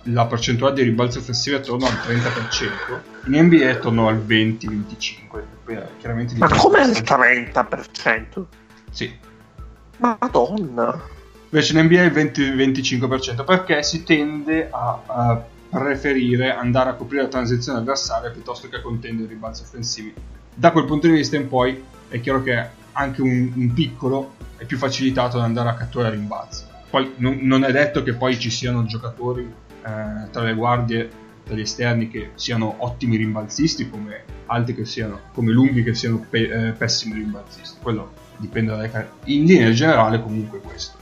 la percentuale di rimbalzi offensivi è attorno al 30%, in NBA è attorno al 20-25%. Chiaramente Ma come il 30%? Sì. Madonna. Invece in NBA è il 20-25% perché si tende a, a, preferire andare a coprire la transizione avversaria piuttosto che a contendere i rimbalzi offensivi. Da quel punto di vista in poi è chiaro che anche un, un piccolo è più facilitato ad andare a catturare rimbalzi. Poi non, non, è detto che poi ci siano giocatori eh, tra le guardie, tra gli esterni che siano ottimi rimbalzisti come altri che siano, come lunghi che siano pe- eh, pessimi rimbalzisti. Quello dipende dalle carte. In linea generale comunque questo.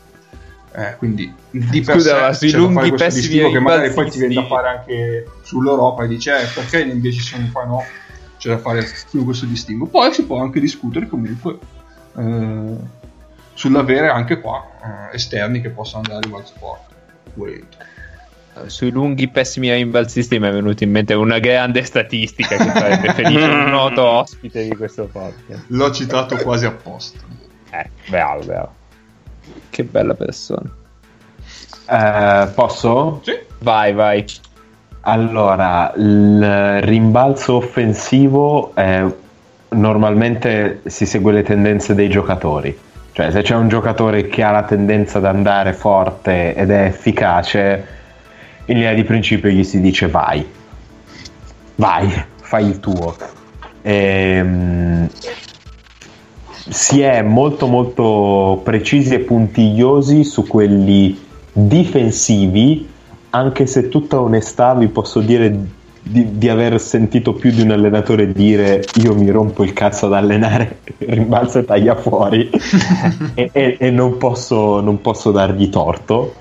Eh, quindi di per Scusa, sé sui lunghi pessimi che magari poi ti viene da fare anche sull'Europa e dice eh, perché in NBA ci sono qua no c'è da fare più questo distinguo poi si può anche discutere comunque eh, sull'avere anche qua eh, esterni che possano andare al sport volendo sui lunghi pessimi rimbalzisti mi è venuto in mente una grande statistica che farebbe felice un noto ospite di questo podcast. L'ho citato quasi apposta. Eh, bravo, bravo. Che bella persona. Eh, posso? Sì. Vai, vai. Allora, il rimbalzo offensivo è, normalmente si segue le tendenze dei giocatori. Cioè, se c'è un giocatore che ha la tendenza ad andare forte ed è efficace, in linea di principio gli si dice vai, vai, fai il tuo. E, ehm, si è molto molto precisi e puntigliosi su quelli difensivi, anche se tutta onestà vi posso dire di, di, aver sentito più di un allenatore dire io mi rompo il cazzo ad allenare rimbalzo e taglia fuori. E, e, e non, posso, non posso dargli torto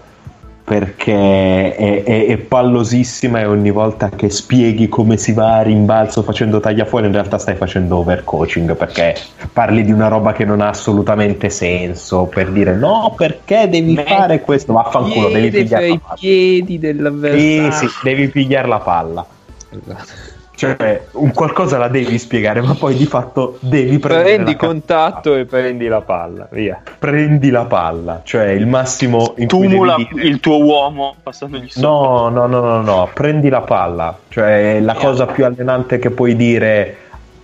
perché è, è, è, pallosissima e ogni volta che spieghi come si va a rimbalzo facendo taglia fuori in realtà stai facendo overcoaching perché parli di una roba che non ha assolutamente senso per dire no perché devi Metti fare questo? Vaffanculo devi pigliare i piedi dell'avversario. Sì, sì, devi pigliare la palla esatto cioè, un qualcosa la devi spiegare, ma poi di fatto devi prendere Prendi contatto e prendi la palla, via. Prendi la palla, cioè il massimo in Tumula cui dire... il tuo uomo passandogli sopra. No, no, no, no, no, prendi la palla. Cioè, la cosa più allenante che puoi dire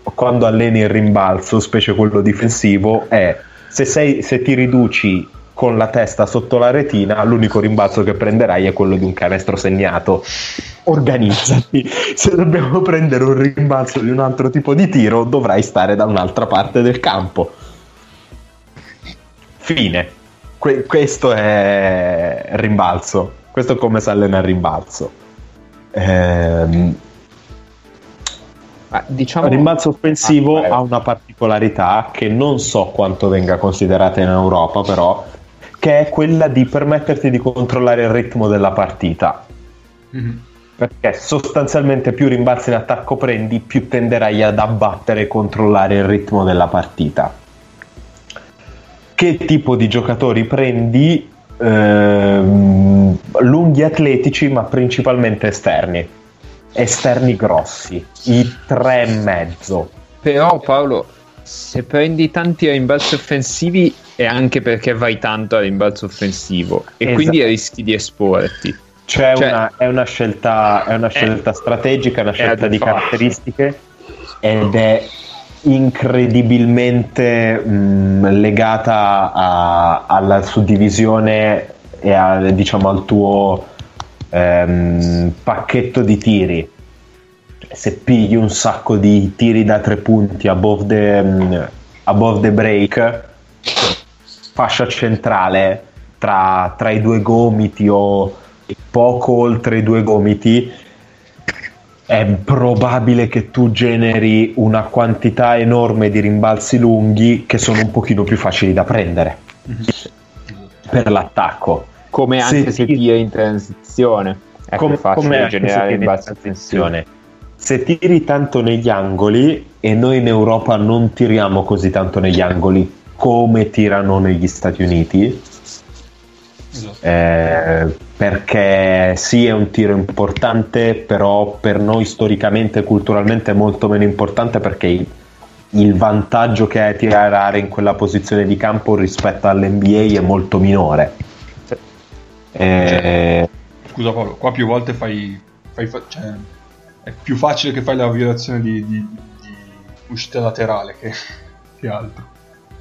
quando alleni il rimbalzo, specie quello difensivo, è se, sei, se ti riduci con la testa sotto la retina, l'unico rimbalzo che prenderai è quello di un canestro segnato. Organizzati. Se dobbiamo prendere un rimbalzo di un altro tipo di tiro, dovrai stare da un'altra parte del campo. Fine. Que- questo è il rimbalzo. Questo è come si allena il rimbalzo. Ehm, diciamo... Il rimbalzo offensivo ah, ha una particolarità che non so quanto venga considerata in Europa, però che è quella di permetterti di controllare il ritmo della partita. Mm-hmm. Perché sostanzialmente più rimbalzi in attacco prendi, più tenderai ad abbattere e controllare il ritmo della partita. Che tipo di giocatori prendi? Ehm, lunghi atletici, ma principalmente esterni. Esterni grossi, i tre e mezzo. Però Paolo, se prendi tanti rimbalzi offensivi è anche perché vai tanto a rimbalzo offensivo. E esatto. quindi rischi di esporti. Cioè, cioè una, è una scelta, è una scelta è, strategica, è una scelta è di caratteristiche. Ed è incredibilmente mh, legata a, alla suddivisione e a, diciamo, al tuo ehm, pacchetto di tiri. Se pigli un sacco di tiri da tre punti above the, um, above the break, fascia centrale tra, tra, i due gomiti o poco oltre i due gomiti, è probabile che tu generi una quantità enorme di rimbalzi lunghi che sono un pochino più facili da prendere per l'attacco. Come anche se, se ti è in transizione. È come, facile generare rimbalzi in transizione se tiri tanto negli angoli e noi in Europa non tiriamo così tanto negli angoli come tirano negli Stati Uniti, Esatto. Eh, perché sì è un tiro importante però per noi storicamente e culturalmente è molto meno importante perché il, il vantaggio che hai a tirare in quella posizione di campo rispetto all'NBA è molto minore. Eh, scusa Paolo qua più volte fai, fai cioè, è più facile che fai la violazione di, di, di uscita laterale che, che altro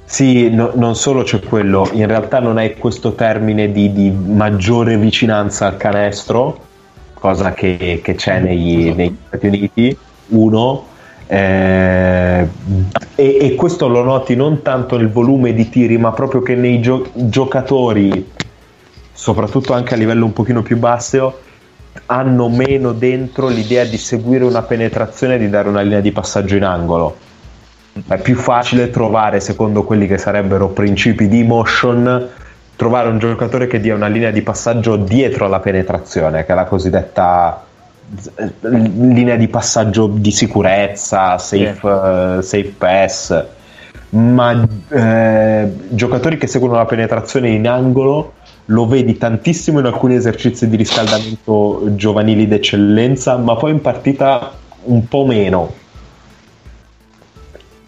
sì, no, non solo c'è quello, in realtà non hai questo termine di, di maggiore vicinanza al canestro, cosa che, che c'è negli, esatto. negli, Stati Uniti, uno, eh, e, e, questo lo noti non tanto nel volume di tiri, ma proprio che nei gio- giocatori, soprattutto anche a livello un pochino più basso, hanno meno dentro l'idea di seguire una penetrazione e di dare una linea di passaggio in angolo è più facile trovare, secondo quelli che sarebbero principi di motion, trovare un giocatore che dia una linea di passaggio dietro alla penetrazione, che è la cosiddetta eh, linea di passaggio di sicurezza, safe, yeah. uh, safe pass, ma eh, giocatori che seguono la penetrazione in angolo lo vedi tantissimo in alcuni esercizi di riscaldamento giovanili d'eccellenza, ma poi in partita un po' meno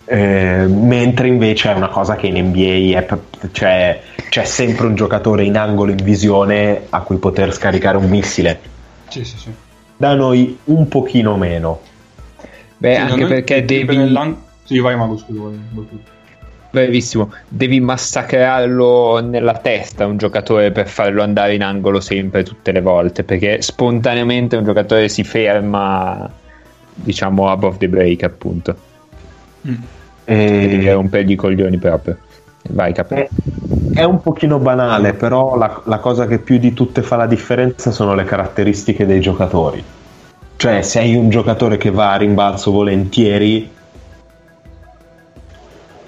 eh, mentre invece è una cosa che in NBA è, cioè, c'è sempre un giocatore in angolo in visione a cui poter scaricare un missile. Sì, sì, sì. Da noi un pochino meno. Beh, sì, anche perché devi... Sì, vai Mago, scusa. Brevissimo, devi massacrarlo nella testa un giocatore per farlo andare in angolo sempre, tutte le volte, perché spontaneamente un giocatore si ferma, diciamo, above the break, appunto. Mm. E... È un pelli coglioni proprio. Vai, capito. È, un pochino banale, però la, la cosa che più di tutte fa la differenza sono le caratteristiche dei giocatori. Cioè, se hai un giocatore che va a rimbalzo volentieri,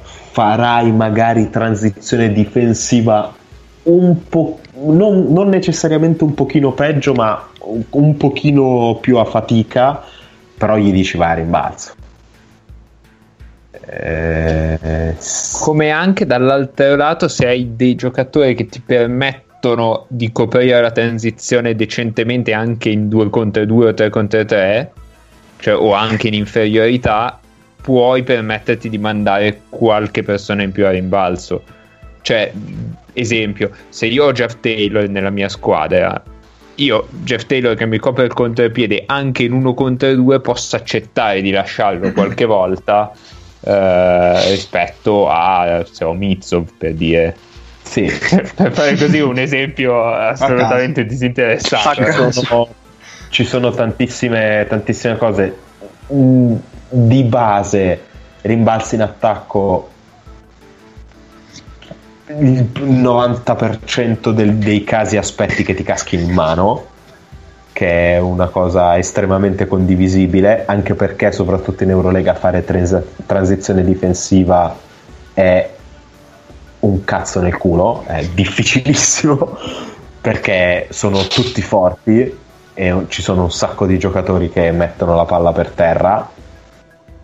farai magari transizione difensiva un po' non, non, necessariamente un pochino peggio, ma un pochino più a fatica, però gli dici vai a rimbalzo. Eh, Come anche dall'altro lato, se hai dei giocatori che ti permettono di coprire la transizione decentemente anche in 2 contro 2 o 3 contro 3, cioè, o anche in inferiorità, puoi permetterti di mandare qualche persona in più a rimbalzo. Cioè, esempio, se io ho Jeff Taylor nella mia squadra, io, Jeff Taylor che mi copre il contropiede anche in 1 contro 2, posso accettare di lasciarlo qualche volta eh, rispetto a ho Mitsov per dire. Sì. per fare così un esempio assolutamente disinteressato sono, ci sono tantissime, tantissime cose. Mm, di base rimbalzi in attacco il 90% del, dei casi aspetti che ti caschi in mano che è una cosa estremamente condivisibile, anche perché soprattutto in Eurolega fare trans- transizione difensiva è un cazzo nel culo, è difficilissimo perché sono tutti forti e ci sono un sacco di giocatori che mettono la palla per terra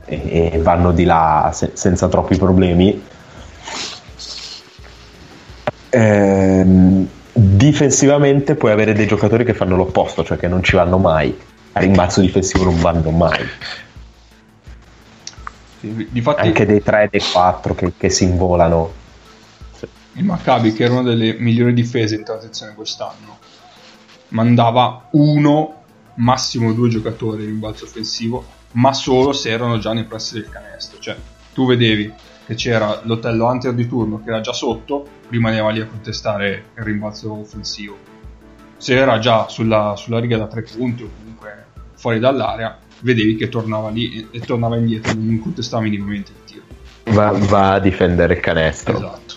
e, e vanno di là se- senza troppi problemi. Ehm, difensivamente puoi avere dei giocatori che fanno l'opposto, cioè che non ci vanno mai. A rimbalzo difensivo non vanno mai. Sì, difatti, Anche dei 3 e dei 4 che, che si involano. Il Maccabi, che era una delle migliori difese in transizione quest'anno, mandava uno, massimo due giocatori in rimbalzo offensivo, ma solo se erano già nei pressi del canestro. Cioè, tu vedevi che c'era l'hotello hunter di turno che era già sotto, rimaneva lì a contestare il rimbalzo offensivo. Se era già sulla, sulla riga da tre punti o comunque fuori dall'area, vedevi che tornava lì e, e tornava indietro, non contestava minimamente il tiro. Va, va a difendere il canestro. Esatto.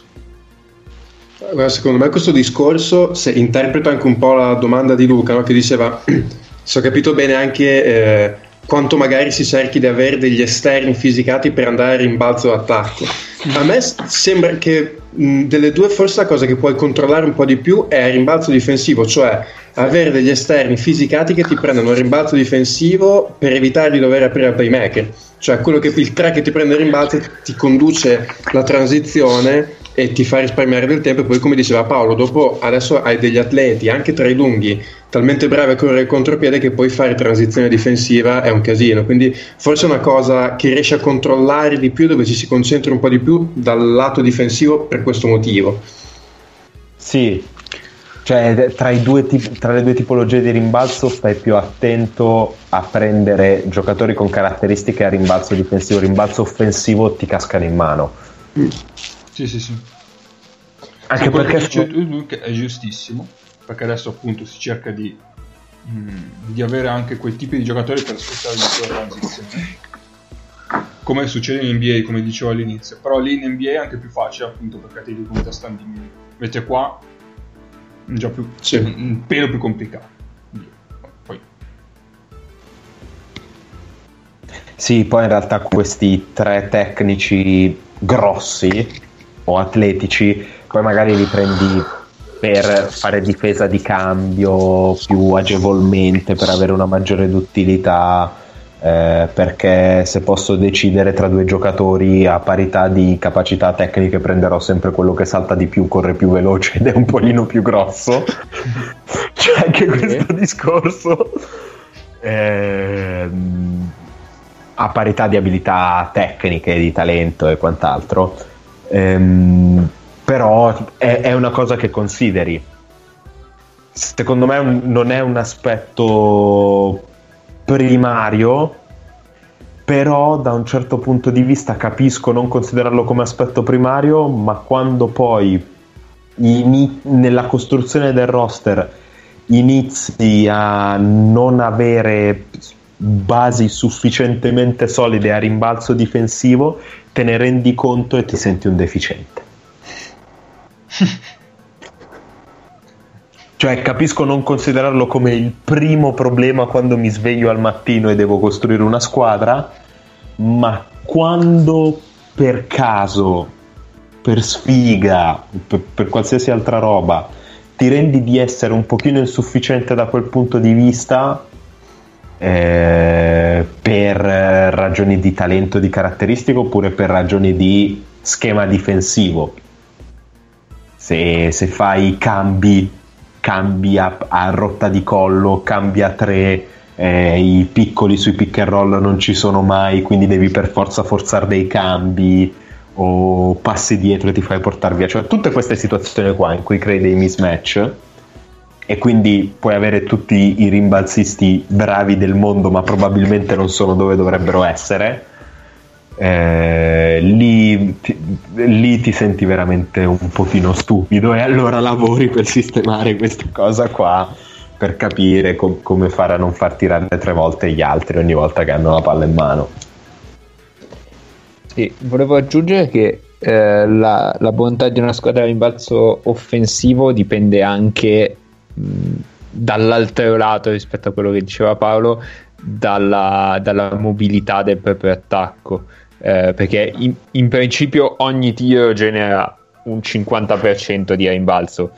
Allora, secondo me questo discorso se interpreta anche un po' la domanda di Luca no? che diceva se ho capito bene anche eh, quanto magari si cerchi di avere degli esterni fisicati per andare a rimbalzo d'attacco. A me sembra che delle due forse la cosa che puoi controllare un po' di più è il rimbalzo difensivo, cioè avere degli esterni fisicati che ti prendono il rimbalzo difensivo per evitare di dover aprire al playmaker. Cioè quello che, il 3 che ti prende il rimbalzo ti conduce la transizione e ti fa risparmiare del tempo e poi come diceva Paolo dopo adesso hai degli atleti anche tra i lunghi talmente bravi a correre il contropiede che poi fare transizione difensiva è un casino quindi forse è una cosa che riesce a controllare di più dove ci si concentra un po' di più dal lato difensivo per questo motivo sì cioè tra, tip- tra le due tipologie di rimbalzo stai più attento a prendere giocatori con caratteristiche a rimbalzo difensivo rimbalzo offensivo ti cascano in mano mm. Sì, sì, sì. Anche sì, perché dice tu, è giustissimo, perché adesso appunto si cerca di, mh, mm, di avere anche quei tipi di giocatori per sfruttare il sua transizione. Come succede in NBA, come dicevo all'inizio, però lì in NBA è anche più facile appunto perché ti devi standing. Invece qua è già più, sì. un, un pelo più complicato. Poi. Sì, poi in realtà questi tre tecnici grossi o atletici, poi magari li prendi per fare difesa di cambio più agevolmente, per avere una maggiore duttilità, eh, perché se posso decidere tra due giocatori a parità di capacità tecniche prenderò sempre quello che salta di più, corre più veloce ed è un polino più grosso. C'è anche questo discorso. Eh, a parità di abilità tecniche, di talento e quant'altro Ehm, però è, è, una cosa che consideri. Secondo me non è un aspetto primario, però da un certo punto di vista capisco non considerarlo come aspetto primario, ma quando poi in, nella costruzione del roster inizi a non avere basi sufficientemente solide a rimbalzo difensivo, te ne rendi conto e ti senti un deficiente. cioè, capisco non considerarlo come il primo problema quando mi sveglio al mattino e devo costruire una squadra, ma quando per caso, per sfiga, per, per qualsiasi altra roba, ti rendi di essere un pochino insufficiente da quel punto di vista, eh, per ragioni di talento, di caratteristico oppure per ragioni di schema difensivo. Se, se fai cambi, cambi a, rotta di collo, cambi a tre, eh, i piccoli sui pick and roll non ci sono mai, quindi devi per forza forzare dei cambi o passi dietro e ti fai portare via. Cioè, tutte queste situazioni qua in cui crei dei mismatch e quindi puoi avere tutti i rimbalzisti bravi del mondo ma probabilmente non sono dove dovrebbero essere eh, lì, ti, lì, ti, senti veramente un pochino stupido e allora lavori per sistemare questa cosa qua per capire com- come fare a non far tirare tre volte gli altri ogni volta che hanno la palla in mano. Sì, volevo aggiungere che eh, la, la bontà di una squadra di rimbalzo offensivo dipende anche dall'altro lato rispetto a quello che diceva Paolo dalla, dalla mobilità del proprio attacco eh, perché in, in, principio ogni tiro genera un 50% di rimbalzo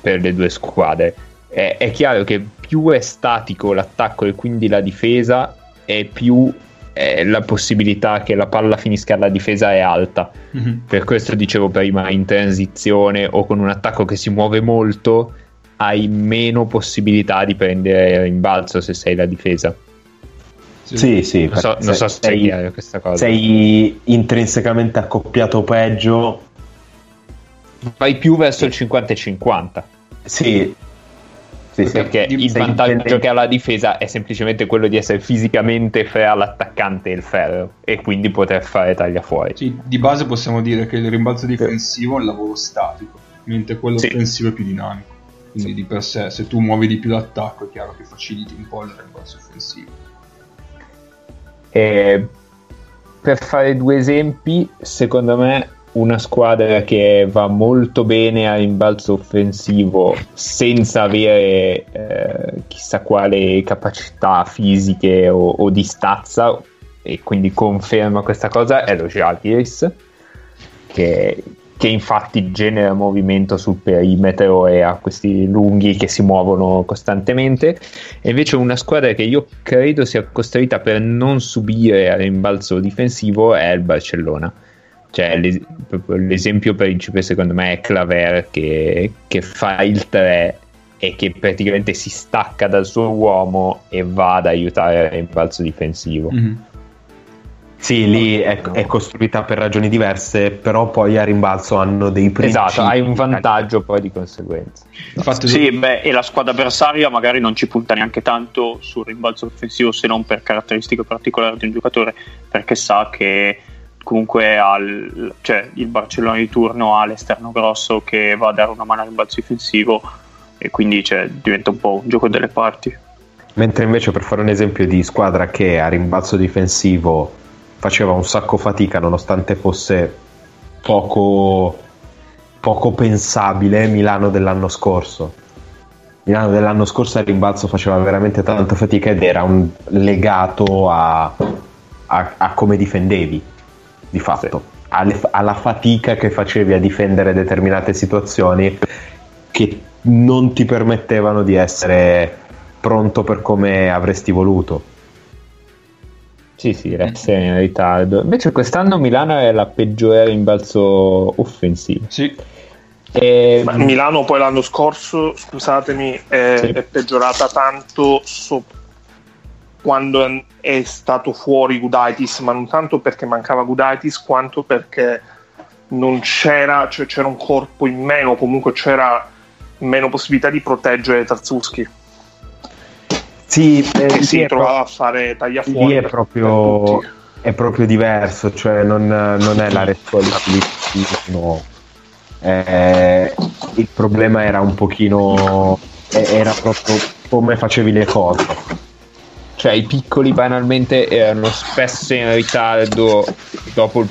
per le due squadre è, è chiaro che più è statico l'attacco e quindi la difesa e più eh, la possibilità che la palla finisca alla difesa è alta. Mm-hmm. Per questo dicevo prima, in transizione o con un attacco che si muove molto, hai meno possibilità di prendere in balzo se sei la difesa. Sì, sì. non, so, non so se sei, è questa cosa. Sei intrinsecamente accoppiato peggio. Vai più verso il 50 50. Sì. Sì, perché sì. il vantaggio dipendente. che ha la difesa è semplicemente quello di essere fisicamente fra l'attaccante e il ferro e quindi poter fare taglia fuori. Sì, di base possiamo dire che il rimbalzo difensivo è un lavoro statico, mentre quello sì. offensivo è più dinamico. Quindi di per sé, se tu muovi di più l'attacco, è chiaro che faciliti un po' il rimbalzo offensivo. E per fare due esempi, secondo me una squadra che va molto bene a rimbalzo offensivo senza avere eh, chissà quale capacità fisiche o, o, di stazza e quindi conferma questa cosa è lo Jaguars che che infatti genera movimento sul perimetro e ha questi lunghi che si muovono costantemente. E invece una squadra che io credo sia costruita per non subire a rimbalzo difensivo è il Barcellona. Cioè l'es- l'esempio principe secondo me è Claver che, che fa il 3 e che praticamente si stacca dal suo uomo e va ad aiutare il rimbalzo difensivo. Mm-hmm sì, lì è, è, costruita per ragioni diverse, però poi a rimbalzo hanno dei principi. Esatto, hai un vantaggio poi di conseguenza. Infatti, sì, beh, e la squadra avversaria magari non ci punta neanche tanto sul rimbalzo offensivo se non per caratteristiche particolari di un giocatore, perché sa che comunque il, cioè, il Barcellona di turno ha l'esterno grosso che va a dare una mano al rimbalzo difensivo e quindi cioè, diventa un po' un gioco delle parti. Mentre invece per fare un esempio di squadra che a rimbalzo difensivo faceva un sacco fatica nonostante fosse poco, poco pensabile Milano dell'anno scorso. Milano dell'anno scorso a rimbalzo faceva veramente tanta fatica ed era un legato a, a, a come difendevi di fatto, alle, alla fatica che facevi a difendere determinate situazioni che non ti permettevano di essere pronto per come avresti voluto. Sì, sì, resta in ritardo. Invece quest'anno Milano è la peggiore rimbalzo offensivo. Sì. E... Milano poi l'anno scorso, scusatemi, è, sì. è peggiorata tanto so- quando è stato fuori Gudaitis, ma non tanto perché mancava Gudaitis quanto perché non c'era, cioè c'era un corpo in meno, comunque c'era meno possibilità di proteggere Tarzuski. Sì, eh, si sì, trovava a fare tagliafuori. Lì è proprio, è proprio diverso, cioè non, non è la responsabilità. No. Eh, il problema era un pochino, era proprio come facevi le cose. Cioè i piccoli banalmente erano spesso in ritardo dopo il,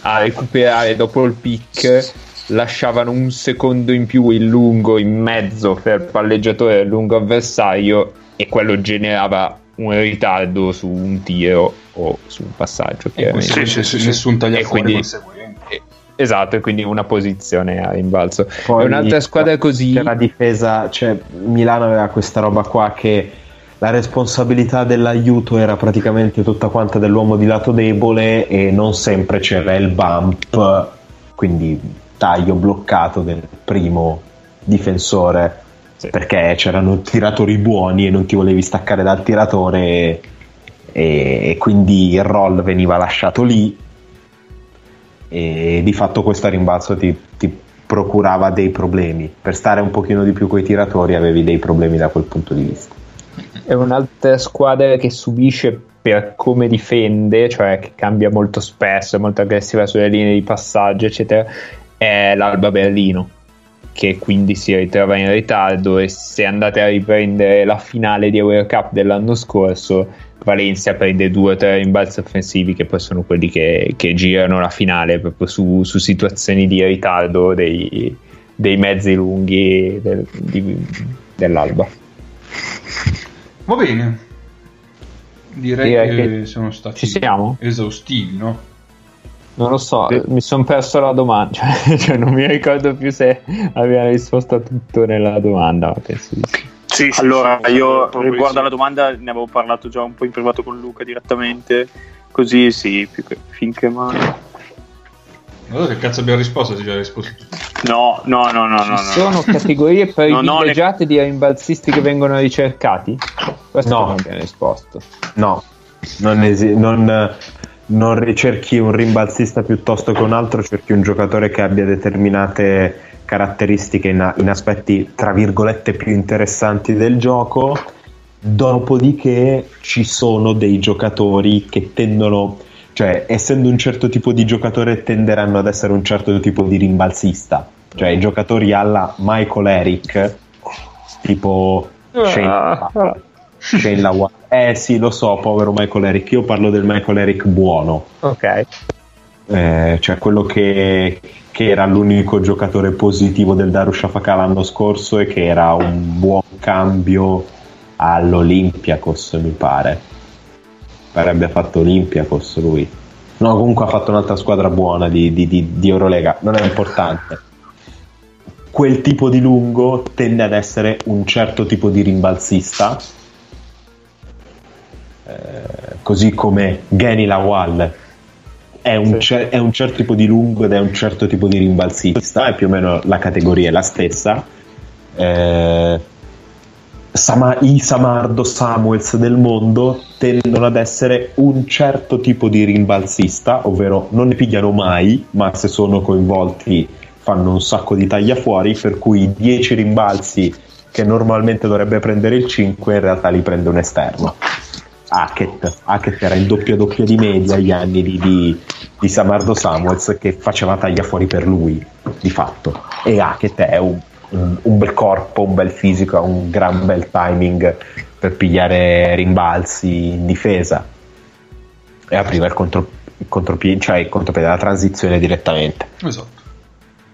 a recuperare dopo il pick lasciavano un secondo in più il lungo in mezzo per il palleggiatore del lungo avversario e quello generava un ritardo su un tiro o su un passaggio. Sì, sì, sì, nessun tagliafuori conseguente. Esatto, e quindi una posizione a rimbalzo. Poi, e un'altra squadra così. La difesa, cioè Milano aveva questa roba qua che la responsabilità dell'aiuto era praticamente tutta quanta dell'uomo di lato debole e non sempre c'era il bump, quindi taglio bloccato del primo difensore sì. perché c'erano tiratori buoni e non ti volevi staccare dal tiratore e, e quindi il roll veniva lasciato lì. E di fatto questo rimbalzo ti, ti procurava dei problemi. Per stare un pochino di più coi tiratori avevi dei problemi da quel punto di vista. È un'altra squadra che subisce per come difende, cioè che cambia molto spesso, è molto aggressiva sulle linee di passaggio, eccetera, è l'Alba Berlino che quindi si ritrova in ritardo e se andate a riprendere la finale di World Cup dell'anno scorso Valencia prende due o tre rimbalzi offensivi che poi sono quelli che, che girano la finale proprio su, su situazioni di ritardo dei, dei mezzi lunghi del, di, dell'Alba. Va bene. Direi, direi che, che sono stati esaustivi no? Non lo so, sì. mi sono perso la domanda, cioè, cioè, non mi ricordo più se aveva risposto a tutto nella domanda, ma penso di sì. Sì, sì allora io riguardo alla domanda ne avevo parlato già un po' in privato con Luca direttamente, così sì, che, finché mai. Allora che cazzo abbiamo risposto? Ti già risposto No, no, no, no. Ci no, sono no. categorie privilegiate le... di rimbalzisti che vengono ricercati? Questo no. non abbiamo risposto. No, non, esi- non, non ricerchi un rimbalzista piuttosto che un altro, cerchi un giocatore che abbia determinate caratteristiche in, in aspetti tra virgolette più interessanti del gioco. Dopodiché ci sono dei giocatori che tendono, cioè essendo un certo tipo di giocatore tenderanno ad essere un certo tipo di rimbalzista, cioè i giocatori alla Michael Eric, tipo Shane, ah. Shane Lawal. Eh sì, lo so, povero Michael Eric. Io parlo del Michael Eric buono. Ok. Eh, cioè quello che, che, era l'unico giocatore positivo del Darushafaka l'anno scorso e che era un buon cambio all'Olympiakos, mi pare. Pare abbia fatto Olympiakos lui. No, comunque ha fatto un'altra squadra buona di, di, di, di Eurolega, non è importante. Quel tipo di lungo tende ad essere un certo tipo di rimbalzista, eh, così come Geni Lawal è un, cer- è un, certo tipo di lungo ed è un certo tipo di rimbalzista, è più o meno la categoria è la stessa. Eh, Sama- I Samardo Samuels del mondo tendono ad essere un certo tipo di rimbalzista, ovvero non ne pigliano mai, ma se sono coinvolti fanno un sacco di taglia fuori, per cui 10 rimbalzi che normalmente dovrebbe prendere il 5 in realtà li prende un esterno. Hackett. Hackett era il doppio doppio di media agli anni di, di, di, Samardo Samuels che faceva taglia fuori per lui, di fatto. E Hackett è un, un, un, bel corpo, un bel fisico, ha un gran bel timing per pigliare rimbalzi in difesa. E apriva il, contro, contropiede, cioè il contropiede, la transizione direttamente. Esatto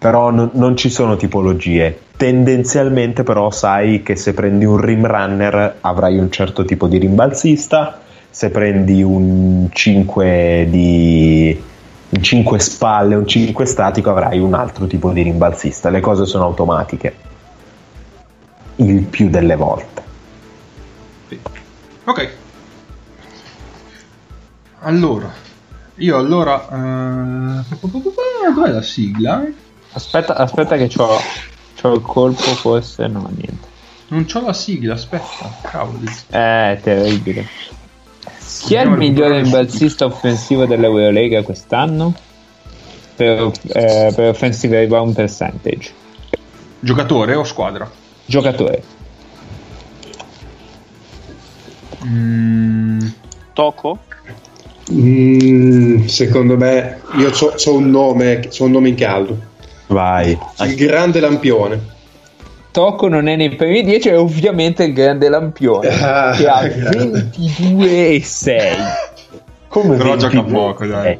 però non, non, ci sono tipologie. Tendenzialmente, però, sai che se prendi un rim runner avrai un certo tipo di rimbalzista, se prendi un 5 di un 5 spalle, un 5 statico, avrai un altro tipo di rimbalzista. Le cose sono automatiche il più delle volte. Ok. Allora, io allora. Uh... Dov'è la sigla? Aspetta, aspetta che c'ho, c'ho il colpo, forse no, niente. Non c'ho la sigla, aspetta, cavoli. Eh, terribile. Chi è il migliore imbalzista offensivo dell'Eurolega quest'anno? Per, eh, per offensive rebound percentage. Giocatore o squadra? Giocatore. Mm. Toco? Mm, secondo me, io ho un nome, un nome in caldo. Vai. Il grande lampione. Tocco non è nei primi 10 è ovviamente il grande lampione ah, che ha 22 e 6 come però gioca poco dai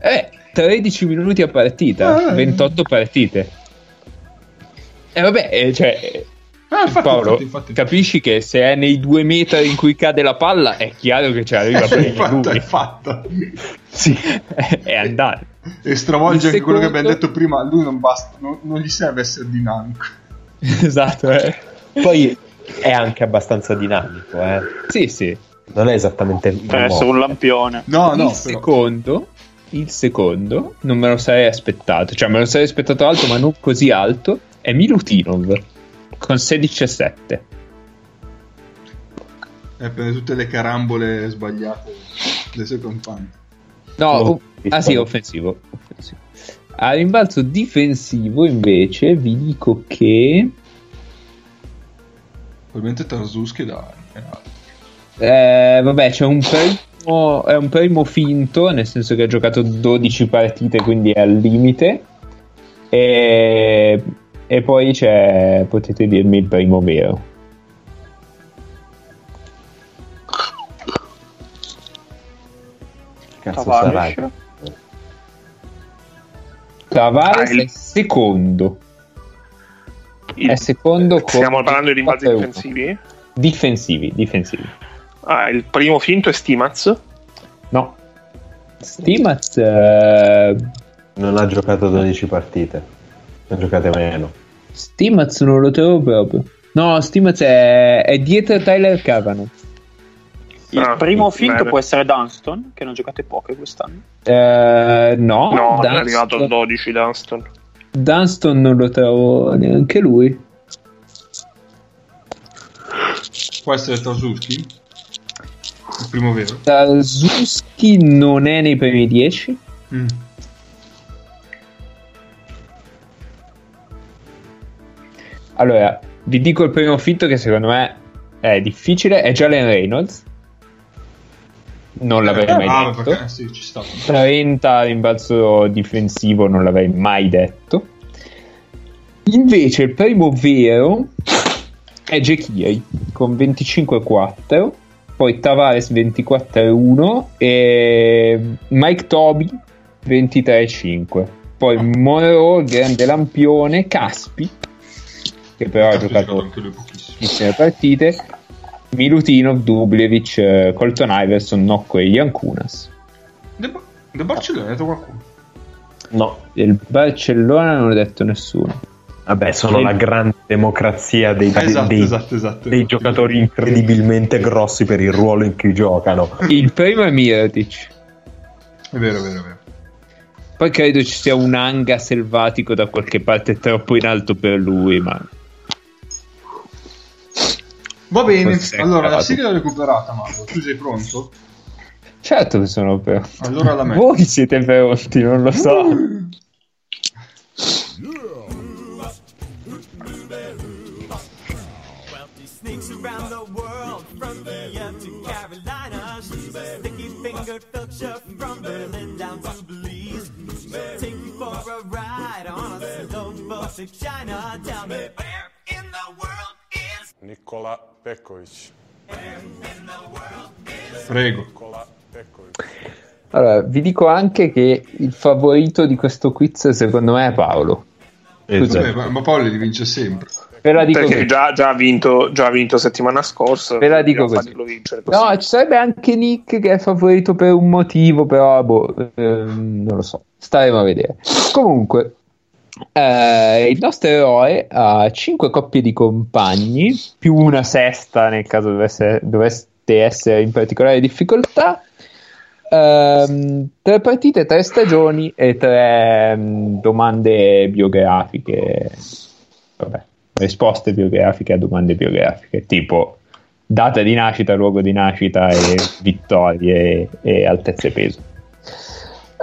eh, 13 minuti a partita ah, 28 partite e eh, vabbè eh, cioè Ah, infatti, Paolo, infatti, infatti. capisci che se è nei due metri in cui cade la palla è chiaro che ci arriva eh, prima lui. È fatta. sì, è, è andare. E stravolge anche quello che abbiamo detto prima, lui non basta, non, non gli serve essere dinamico. esatto, eh. Poi è anche abbastanza dinamico, eh. Sì, sì. Non è esattamente il Per essere un lampione. No, no, il però... secondo il secondo non me lo sarei aspettato, cioè me lo sarei aspettato alto, ma non così alto. È Milutinov con 16 e 7. E prende tutte le carambole sbagliate dei suoi compagni. No, oh, ah sì, offensivo. offensivo. A rimbalzo difensivo invece vi dico che... Probabilmente Tarzuski da... Eh, vabbè, c'è un primo, è un primo finto, nel senso che ha giocato 12 partite, quindi è al limite. E e poi c'è, potete dirmi il primo vero. Cazzo Tavares. sarai? Tavares è secondo. Il... È secondo con Stiamo parlando di rimbalzi difensivi? Difensivi, difensivi. Ah, il primo finto è Stimaz? No. Stimaz... Eh... Non ha giocato 12 partite. Ne giocate meno. Stimaz non lo trovo proprio. No, Stimaz è, è dietro Tyler Cavano. Il ah, primo finto può essere Dunston, che non giocate poche quest'anno. Eh, no, no Dunston, è arrivato a 12 Dunston. Dunston non lo trovo neanche lui. Può essere Tarzuski? Il primo vero. Tarzuski non è nei primi 10. Mm. Allora, vi dico il primo fitto che secondo me è difficile, è Jalen Reynolds. Non l'avrei mai ah, detto. Perché, sì, 30 rimbalzo difensivo non l'avrei mai detto. Invece il primo vero è Jekiri con 25-4, poi Tavares 24-1 e Mike Toby 23-5. Poi Moro, grande lampione, Caspi che però ha giocato pochissime partite. Milutinov, Dubljevic, Colton Iverson, Nocco e Jankunas. Del Barcellona, hai detto qualcuno? No. Il Barcellona non l'ha detto nessuno. Vabbè, sono la grande democrazia dei, esatto, dei, esatto, esatto, dei giocatori incredibilmente grossi per il ruolo in cui giocano. Il primo è Mirotic. È vero, è vero, è vero. Poi credo ci sia un anga selvatico da qualche parte troppo in alto per lui, ma... Va bene, allora la sigla è recuperata, Mauro. Tu sei pronto? Certo che sono pronto. Allora la metto. Voi siete pronti, non lo so. Take you for a ride on a slow boat to China. Tell me Nicola Pekovic. Prego. Allora, vi dico anche che il favorito di questo quiz secondo me è Paolo. Esatto. Ma, ma Paolo li vince sempre. Ve la dico Perché già, già, ha vinto, già ha vinto settimana scorsa. Ve la dico così. Vincere, no, ci sarebbe anche Nick che è favorito per un motivo, però boh, ehm, non lo so. Staremo a vedere. Comunque, eh, il nostro eroe ha 5 coppie di compagni, più una sesta nel caso dovesse, doveste essere in particolare difficoltà. Um, tre partite, tre stagioni e tre um, domande biografiche. Vabbè, risposte biografiche a domande biografiche, tipo data di nascita, luogo di nascita e vittorie e, e altezze peso.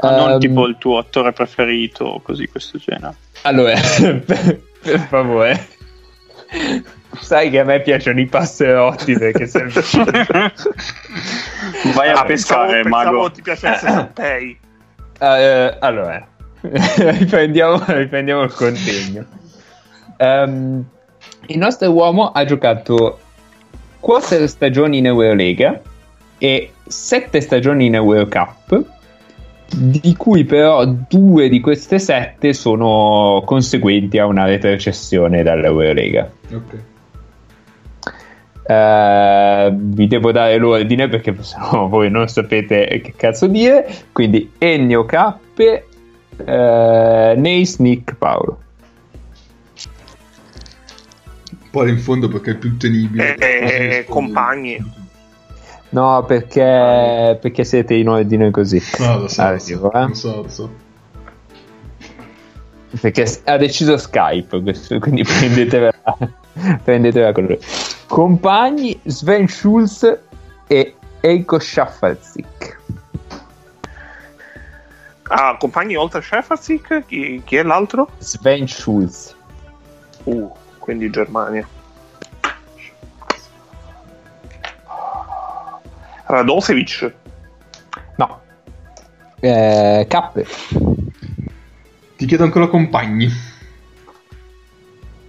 Ma non um, tipo il tuo attore preferito, così questo genere. Allora, per, per favore. Sai che a me piacciono i passerotti perché sempre... Vai a ah, pescare, pensavo, mago. Pensavo ti piacesse Sampei. Uh, eh, allora, riprendiamo, riprendiamo, il contegno. Um, il nostro uomo ha giocato 4 stagioni in Eurolega e 7 stagioni in Eurocup di cui però due di queste sette sono conseguenti a una retrocessione dall'Eurolega. Ok. Uh, vi devo dare l'ordine perché sennò voi non sapete che cazzo dire. Quindi Ennio Cappe, uh, Neis, Nick, Paolo. Poi in fondo perché è più tenibile. Eh, eh compagni. No, perché, perché siete in ordine così. No, lo so, ah, lo, so, eh? lo so, lo so. Perché ha deciso Skype, quindi prendetevela, prendetevela con lui. Compagni Sven Schulz e Eiko Schafferzik. Ah, compagni oltre a Schafferzik? Chi, chi è l'altro? Sven Schulz. Uh, quindi Germania. Radosevic? No. Eh, Cappe. Ti chiedo ancora compagni.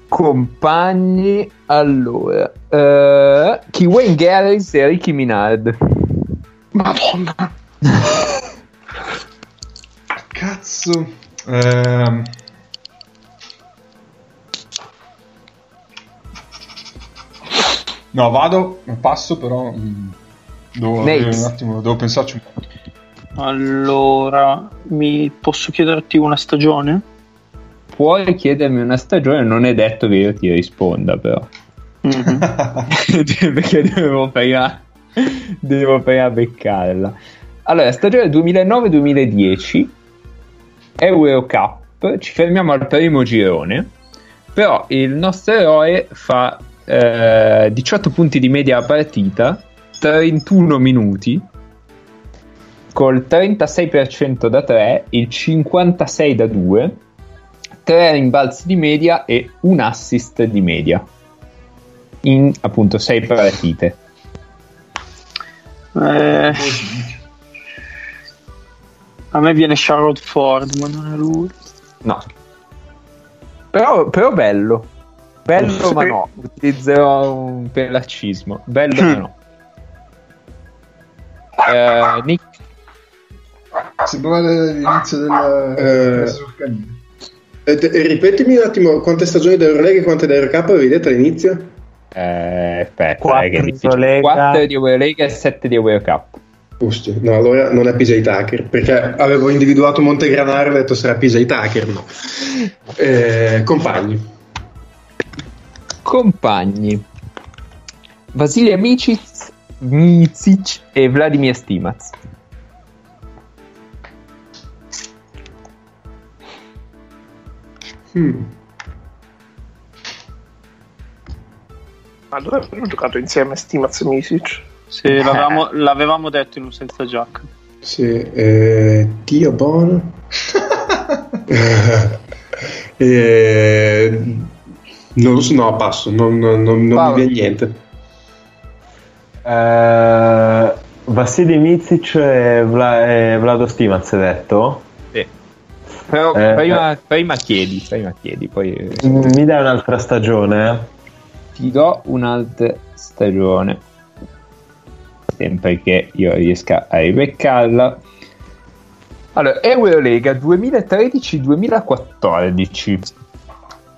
Compagni, allora. Uh, Kiwen Garris e Ricky Minard. Madonna. Cazzo. Eh... No, vado, passo però... Mm. Devo, un attimo, devo pensarci un po'. Allora, mi posso chiederti una stagione? Puoi chiedermi una stagione, non è detto che io ti risponda, però. Mm-hmm. Perché devo prima, devo prima beccarla. Allora, stagione 2009-2010, Eurocup, ci fermiamo al primo girone, però il nostro eroe fa eh, 18 punti di media a partita 31 minuti col 36% da 3, il 56 da 2, 3 rimbalzi di media e un assist di media in appunto 6 partite. Eh, a me viene Charlotte Ford, ma non è lui. No. Però, però bello. Bello ma no. Utilizzerò un pelacismo. Bello ma no. Uh, Nick. Sembrava l'inizio della eh, eh, ripetimi un attimo quante stagioni dell'Eurolega e quante dell'Eurocup avevi detto all'inizio? Eh, aspetta, 4 di Eurolega 4 di Eurolega e 7 di Eurocup. Ostia, no, allora non è PJ Tucker, perché avevo individuato Montegranaro e ho detto sarà PJ Tucker, no. Eh, compagni. Compagni. Vasilia Micic, Micic e Vladimir Stimac. Hmm. Ma dove abbiamo giocato insieme Stimaz e Misic? Sì, l'avevamo, l'avevamo, detto in un senza giacca. Sì, eh, Dio buono. eh, non lo so, no, passo, non, non, non mi viene niente. Uh, Vassili Mizic e, Vla- e Vlado Stimaz hai detto? Sì. Però eh, prima, eh. prima, chiedi, prima chiedi, poi... Mi dai un'altra stagione? Ti do un'altra stagione. Sempre che io riesca a ribeccarla. Allora, Eurolega 2013-2014.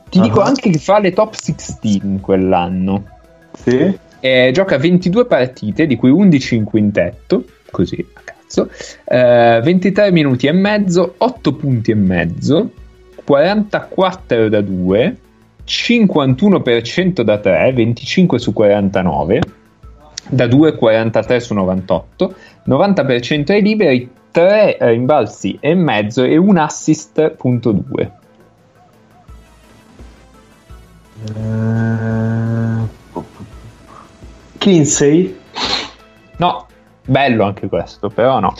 Ti uh-huh. dico anche che fa le top 16 quell'anno. Sì. Eh, gioca 22 partite, di cui 11 in quintetto, così a cazzo, eh, 23 minuti e mezzo, 8 punti e mezzo, 44 da 2, 51% da 3, 25 su 49, da 2 43 su 98, 90% ai liberi, 3 rimbalzi e mezzo e un assist punto 2. Uh, Kinsey? No, bello anche questo, però no.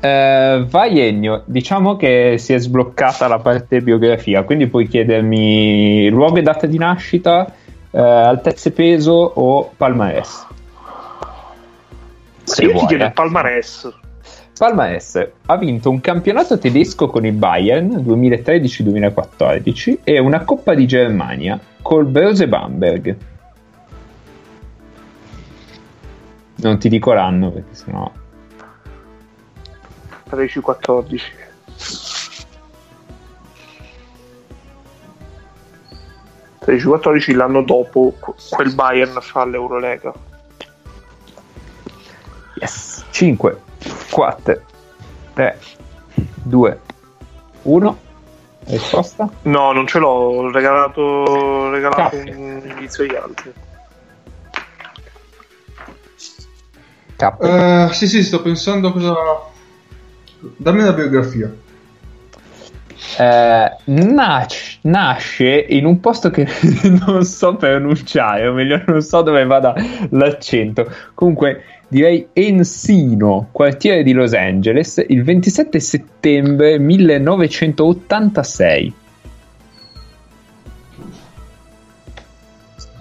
Uh, vai Ennio, diciamo che si è sbloccata la parte biografia, quindi puoi chiedermi luogo e data di nascita, uh, altezza e peso o palmarès. Se io vuoi, ti chiedo eh. palmarès. Palmarès ha vinto un campionato tedesco con il Bayern 2013-2014 e una Coppa di Germania col Brose Bamberg. Non ti dico l'anno perché sennò 13-14 13-14 l'anno dopo quel Bayern fa l'Eurolega. Yes. 5 4 3 2 1 risposta? no non ce l'ho ho regalato, ho regalato un indizio agli altri Uh, sì, sì, sto pensando a cosa. Dammi la biografia. Eh, nas- nasce in un posto che non so pronunciare, o meglio, non so dove vada l'accento. Comunque, direi Encino, quartiere di Los Angeles, il 27 settembre 1986.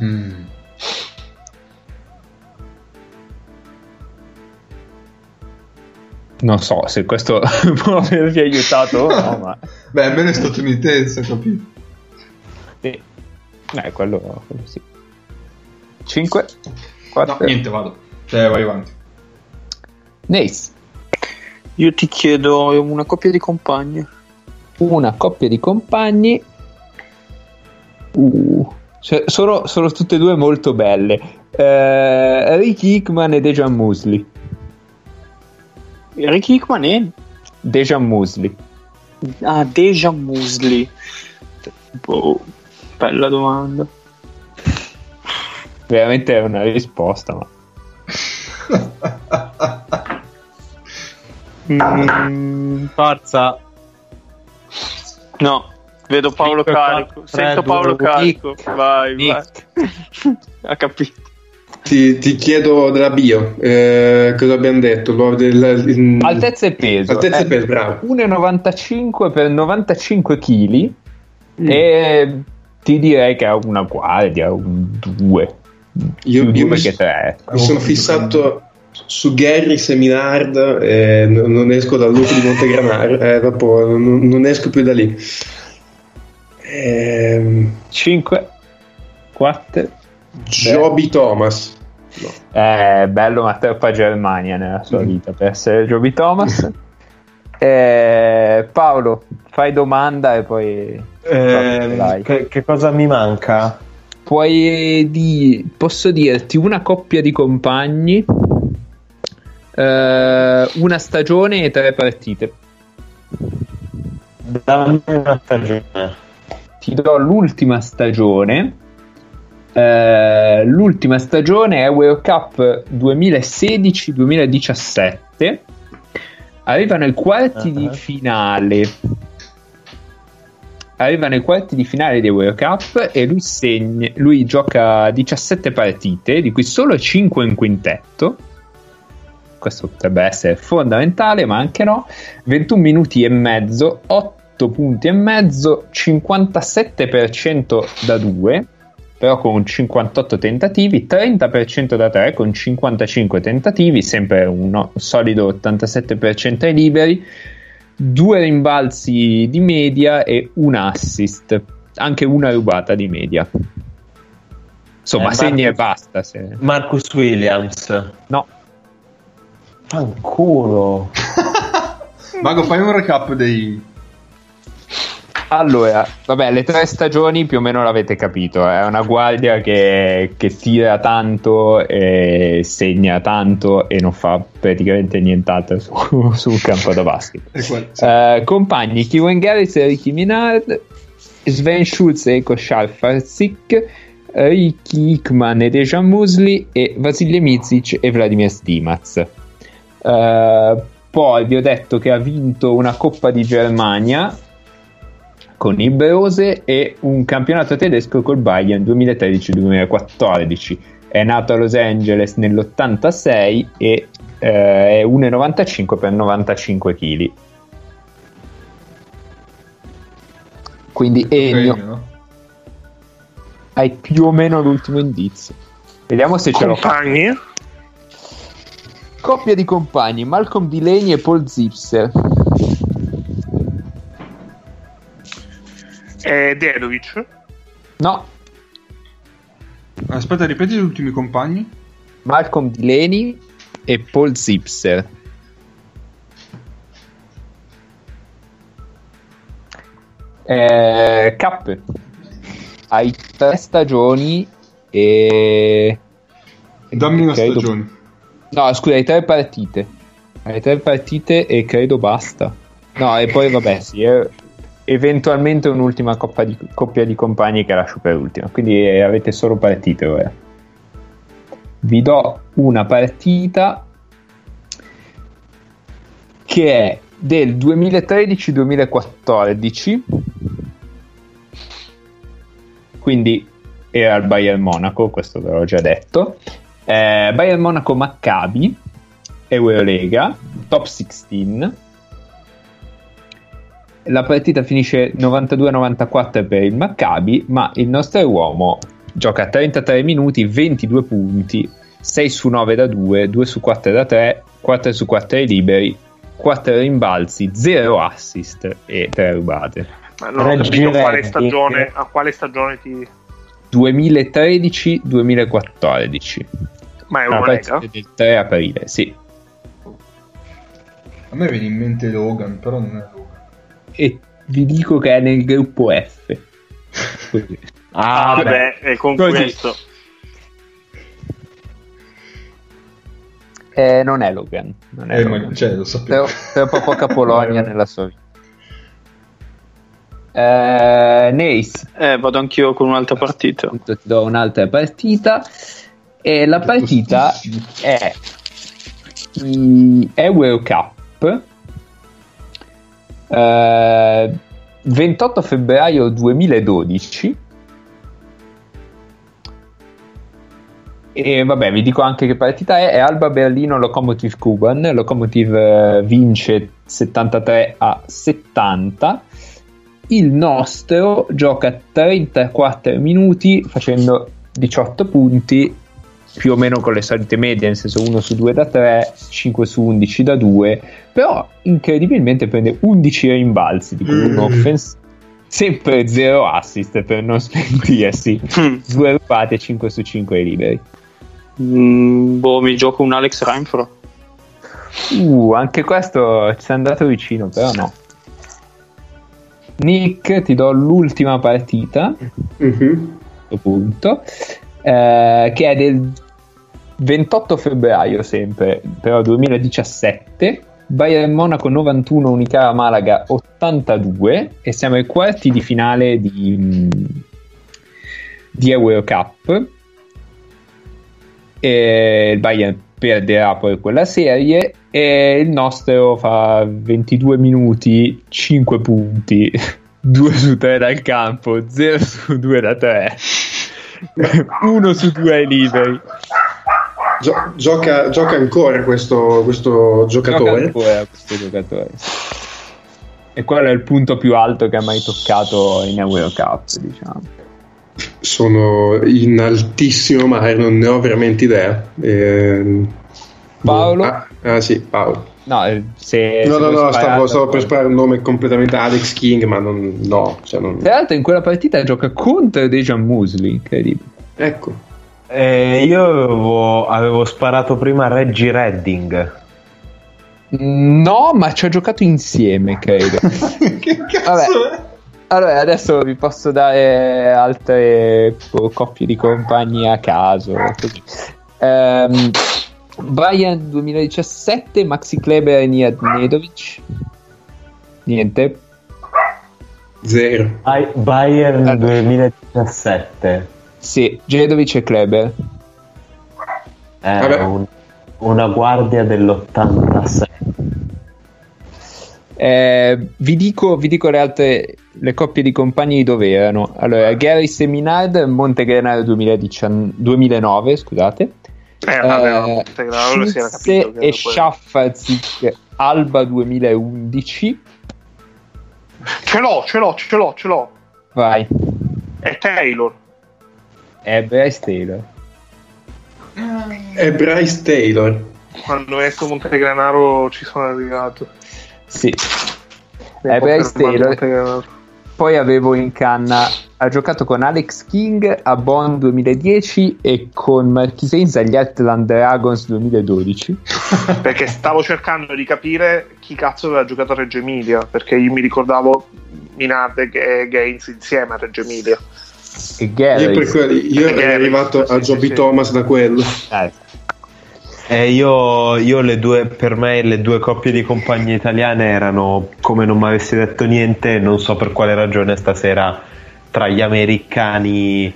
Mm. Non so se questo può avervi aiutato o no, ma... Beh, almeno è statunitense, capito? Sì. Eh, quello, quello sì. 5, 4... No, niente, vado. Cioè, vai avanti. Nace. Io ti chiedo una coppia di compagni. Una coppia di compagni. Uh, cioè, sono, sono, tutte e due molto belle. Uh, Ricky Hickman e Dejan Musli. Ricky Hickman e Dejan Musli. Ah, Dejan Musli. Boh, bella domanda. Veramente è una risposta, ma. mm, forza. No, vedo Paolo Carico. Sento Paolo Carico. Vai, vai. ha capito. Ti, ti, chiedo della bio, eh, cosa abbiamo detto? Del, in... Altezza e peso. Altezza e peso, bravo. 1,95 per 95 kg mm. e ti direi che ha una guardia, un 2. Io, io mi, che 3. mi sono fissato su Gary Seminard e non, non esco dal loop di Montegranaro, eh, dopo non, non, esco più da lì. Ehm... 5, 4, Joby Thomas. È bello ma troppa Germania nella sua mm. vita per essere Joby Thomas. eh, Paolo, fai domanda e poi... Eh, che, che, cosa mi manca? Puoi di... Posso dirti una coppia di compagni Uh, una stagione e tre partite. Dammi una stagione. Ti do l'ultima stagione. Uh, l'ultima stagione è World Cup 2016-2017. Arrivano ai quarti uh-huh. di finale arriva nei quarti di finale dei World Cup e lui, segna, lui gioca 17 partite, di cui solo 5 in quintetto. Questo potrebbe essere fondamentale, ma anche no. 21 minuti e mezzo, 8 punti e mezzo, 57% da 2, però con 58 tentativi, 30% da 3 con 55 tentativi, sempre un solido 87% ai liberi due rimbalzi di media e un assist, anche una rubata di media. Insomma, eh, segni e basta. Se... Marcus Williams. No. Fanculo. Mago, fai un recap dei, allora, vabbè, le tre stagioni più o meno l'avete capito, è una guardia che, che tira tanto, segna tanto e non fa praticamente nient'altro su, sul campo da basket. uh, compagni, Kieran Garris e Ricky Minard, Sven Schulz e Koshal Farzik, Ricky Hickman e Dejan Musli e Vasilij Mizic e Vladimir Stimaz. Uh, poi vi ho detto che ha vinto una Coppa di Germania con il Brose e un campionato tedesco col Bayern 2013-2014. È nato a Los Angeles nell'86 e eh, è 1,95 per 95 kg. Quindi Ennio, no? hai più o meno l'ultimo indizio. Vediamo se ce l'ho. Compagni? Coppia di compagni, Malcolm Delaney e Paul Zipser. E Dedovic? No. Aspetta, ripeti gli ultimi compagni. Malcolm Delaney e Paul Zipser. Eh, Cappe. Hai tre stagioni e... Dammi una credo... stagione. No, scusa, hai tre partite. Hai tre partite e credo basta. No, e poi vabbè, sì, è eventualmente un'ultima di, coppia di compagni che lascio per ultima. Quindi eh, avete solo partite ora. Vi do una partita che è del 2013-2014. Quindi era il Bayern Monaco, questo ve l'ho già detto. Eh, Bayern Monaco Maccabi, Eurolega, Top 16 la partita finisce 92-94 per il Maccabi, ma il nostro uomo gioca 33 minuti, 22 punti, 6 su 9 da 2, 2 su 4 da 3, 4 su 4 ai liberi, 4 rimbalzi, 0 assist e 3 rubate. Ma non ho capito quale stagione, a quale stagione ti... 2013-2014. Ma è una partita del 3 aprile, sì. A me viene in mente Logan, però non è Logan e vi dico che è nel gruppo F. ah, ah beh, è con Così. questo. Eh, non è Logan. Non è eh, Logan. Ma, cioè, lo sapevo. Troppo poca Polonia nella sua vita. Eh, Nace. Eh, vado anch'io con un'altra partita. Ti do un'altra partita. E la partita è, è World Cup 28 eh, febbraio 2012 e vabbè vi dico anche che partita è, è Alba Berlino Lokomotiv Kuban. Lokomotiv eh, vince 73 a 70 il nostro gioca 34 minuti facendo 18 punti più o meno con le solite medie, nel senso 1 su 2 da 3, 5 su 11 da 2, però incredibilmente prende 11 rimbalzi, di cui mm. uno offensivo. Sempre 0 assist per non spentirsi, 2 mm. rubate e 5 su 5 liberi. Mm, boh, mi gioco un Alex Reinfro. Uh, anche questo ci è andato vicino, però no. Nick, ti do l'ultima partita. Mm-hmm. punto. Eh, che è del 28 febbraio sempre, però 2017, Bayern Monaco 91, Unicara Malaga 82 e siamo ai quarti di finale di, di Eurocup. E il Bayern perderà poi quella serie e il nostro fa 22 minuti, 5 punti, 2 su 3 dal campo, 0 su 2 da 3, 1 su 2 ai liberi. Gio- gioca, gioca, ancora questo, questo giocatore. Gioca ancora questo giocatore. E quello è il punto più alto che ha mai toccato in Eurocup, diciamo. Sono in altissimo mare, non ne ho veramente idea. Eh, Paolo? Ah, ah, sì, Paolo. No, eh, se, no, se no, no stavo, stavo per sparare un nome completamente Alex King, ma non, no. Cioè non... Tra l'altro in quella partita gioca contro Dejan Musli, incredibile. Ecco. Eh, io avevo, avevo, sparato prima Reggie Redding. No, ma ci ho giocato insieme, credo. che cazzo Vabbè. Allora, adesso vi posso dare altre coppie di compagni a caso. Um, Bayern 2017, Maxi Kleber e Niad Nedovic. Niente. Zero. Bayern allora. 2017. Sì, Jedovic e Kleber. È un, una guardia dell'86. Eh, vi, dico, vi, dico, le altre le coppie di compagni dove erano. Allora, Gary Seminard, Montegrenaro 2009, scusate. Eh, vabbè, eh, Montegrenaro si era capito. E Schaffazik, Alba 2011. Ce l'ho, ce l'ho, ce l'ho, ce l'ho. Vai. È Taylor. È Bryce Taylor. È Bryce Taylor. Quando ho detto Montegranaro ci sono arrivato. Sì. È Bryce Taylor. Poi avevo in canna ha giocato con Alex King a Bonn 2010 e con Marquis Haynes agli Atlant Dragons 2012 perché stavo cercando di capire chi cazzo aveva giocato a Reggio Emilia perché io mi ricordavo Minard e Gaines insieme a Reggio Emilia e Gary. Io, per quello, io ero arrivato a Joby sì, Thomas sì. da quello. Eh. Eh, io, io le due, per me le due coppie di compagnie italiane erano come non mi avessi detto niente, non so per quale ragione stasera tra gli americani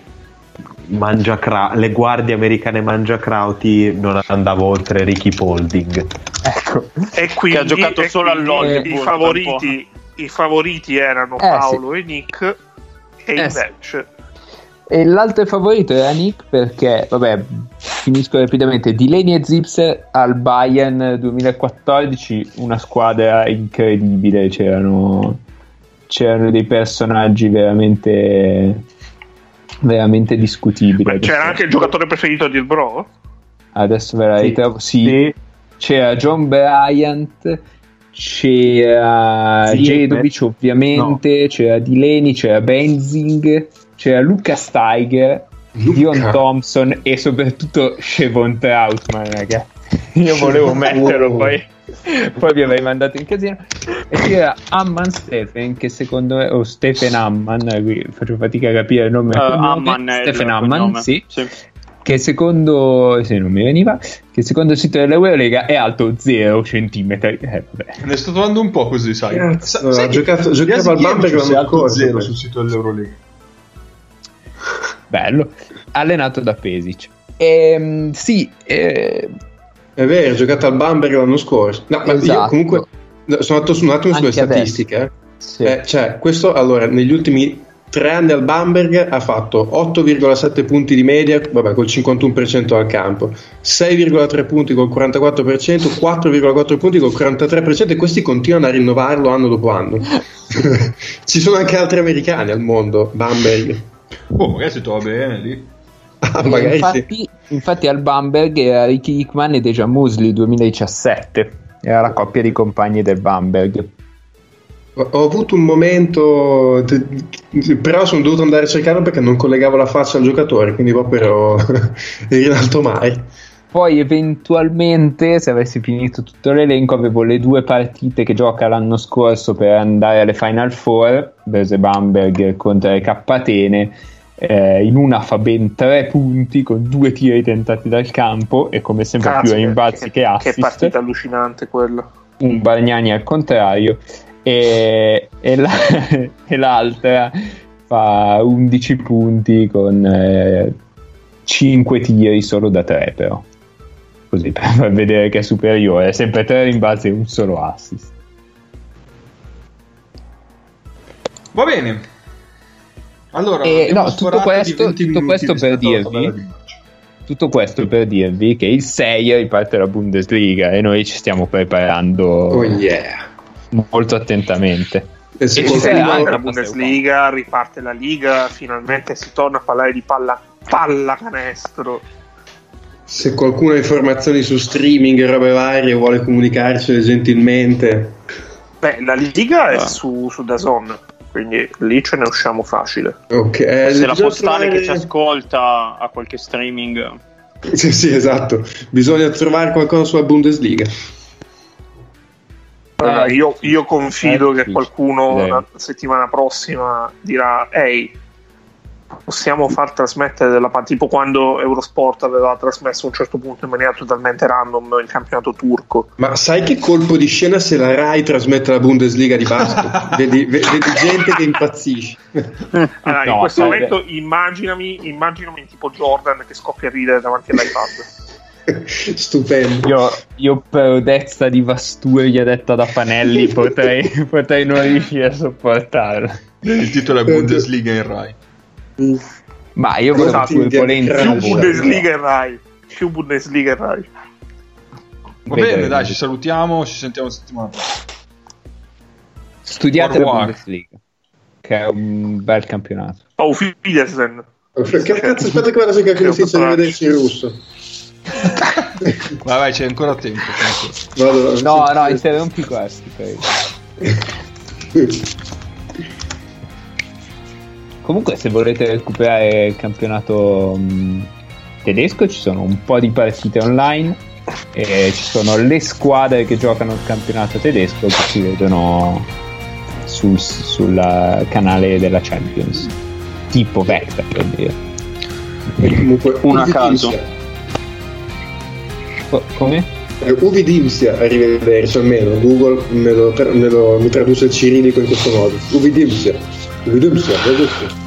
mangia le guardie americane mangiacrauti non andavo oltre Ricky Polding. Ecco. E quindi, che ha giocato solo all'Hollywood. I favoriti, I favoriti erano eh, Paolo sì. e Nick e eh, invece sì. E l'altro favorito era Nick perché, vabbè, finisco rapidamente, di Leni e Zipser al Bayern 2014, una squadra incredibile, c'erano, c'erano dei personaggi veramente, veramente discutibili. Beh, c'era anche il giocatore preferito di Bro? Adesso ve la sì. ritrovo, sì. sì. C'era John Bryant, c'era Jedovic ovviamente, no. c'era Dileni, c'era Benzing c'era Luca Steiger, Luca. Dion Thompson e soprattutto Chevon Trautman, ragazzi. Io volevo metterlo, oh. poi, poi vi avrei mandato in casino. E c'era Amman Stephen, che secondo me, o Stephen Amman, qui faccio fatica a capire il nome. Uh, Amman Stephen Amman, sì. sì. Che secondo, se non mi veniva, che secondo il sito dell'Eurolega è alto 0 cm. Eh, ne sto trovando un po' così, sai. Eh, Sa- sai giocato, giocava al Bamberg l'anno scorso. 0 sul sito dell'Eurolega bello, allenato da Pesic. E, ehm, sì, eh... è vero, ha giocato al Bamberg l'anno scorso. No, esatto. io comunque sono andato su un attimo sulle statistiche. Eh. Sì. Eh, cioè, questo allora, negli ultimi tre anni al Bamberg ha fatto 8,7 punti di media, vabbè, col 51% al campo, 6,3 punti col 44%, 4,4 punti col 43% e questi continuano a rinnovarlo anno dopo anno. Ci sono anche altri americani al mondo, Bamberg. Oh, magari si trova bene lì. Ah, infatti, sì. infatti, al Bamberg era Ricky Hickman e Deja Musli 2017 era la coppia di compagni del Bamberg ho, ho avuto un momento però sono dovuto andare a cercarlo perché non collegavo la faccia al giocatore quindi proprio ero in alto mare poi eventualmente se avessi finito tutto l'elenco avevo le due partite che gioca l'anno scorso per andare alle Final Four Bese Bamberg contro le K Atene eh, in una fa ben tre punti con due tiri tentati dal campo e come sempre Cazzo, più rimbalzi che, che assist. Che partita allucinante quella. Un Bagnani al contrario e, e, la, e l'altra fa 11 punti con eh, 5 tiri solo da 3 però così per vedere che è superiore. Sempre 3 rimbalzi e un solo assist. Va bene. Allora e, no, tutto questo, tutto questo per dirvi tutto questo per dirvi che il 6 riparte la Bundesliga e noi ci stiamo preparando oh yeah. molto attentamente. E se ci anche la Bundesliga, riparte la Liga, finalmente si torna a parlare di palla, palla canestro. Se qualcuno ha informazioni su streaming e robe varie vuole comunicarcele gentilmente. Beh, la Liga è ah. su, su Dazon, quindi lì ce ne usciamo facile. Ok. Eh, se la postale trovare... che ci ascolta ha qualche streaming. Sì, sì, esatto. Bisogna trovare qualcosa sulla Bundesliga. Uh, io, io, confido che qualcuno la settimana prossima dirà ehi possiamo far trasmettere della tipo quando Eurosport aveva trasmesso a un certo punto in maniera totalmente random il campionato turco ma sai che colpo di scena se la Rai trasmette la Bundesliga di basket vedi, vedi, gente che impazzisce allora, no, in questo momento immaginami, immaginami tipo Jordan che scoppia a ridere davanti all'iPad Stupendo. Io, io per dezza di Vasturia detta da Panelli potrei, potrei non riuscire a sopportarlo. Il titolo è Bundesliga in Rai. Ma io volevo esatto, turbolenti. Più Bundesliga in Rai. Più Bundesliga in Rai. Va Vedremo. bene, dai, ci salutiamo, ci sentiamo settimana prossima. Studiate la Bundesliga, che è un bel campionato. Oh, Fidelsen. Che cazzo, aspetta che vado a cercare che lo senza rivederci in russo. Vabbè, c'è ancora tempo. Vado, no, no, interrompi questi. Comunque, se volete recuperare il campionato mh, tedesco, ci sono un po' di partite online. E ci sono le squadre che giocano il campionato tedesco che si vedono sul, sul canale della Champions, tipo Vector per dire. Comunque, una caso come? Uvi Dimsia, arrivederci almeno. Google me lo, me lo, mi traduce il cirillico in questo modo. Uvi Dimsia. 믿음씨야, 믿음씨.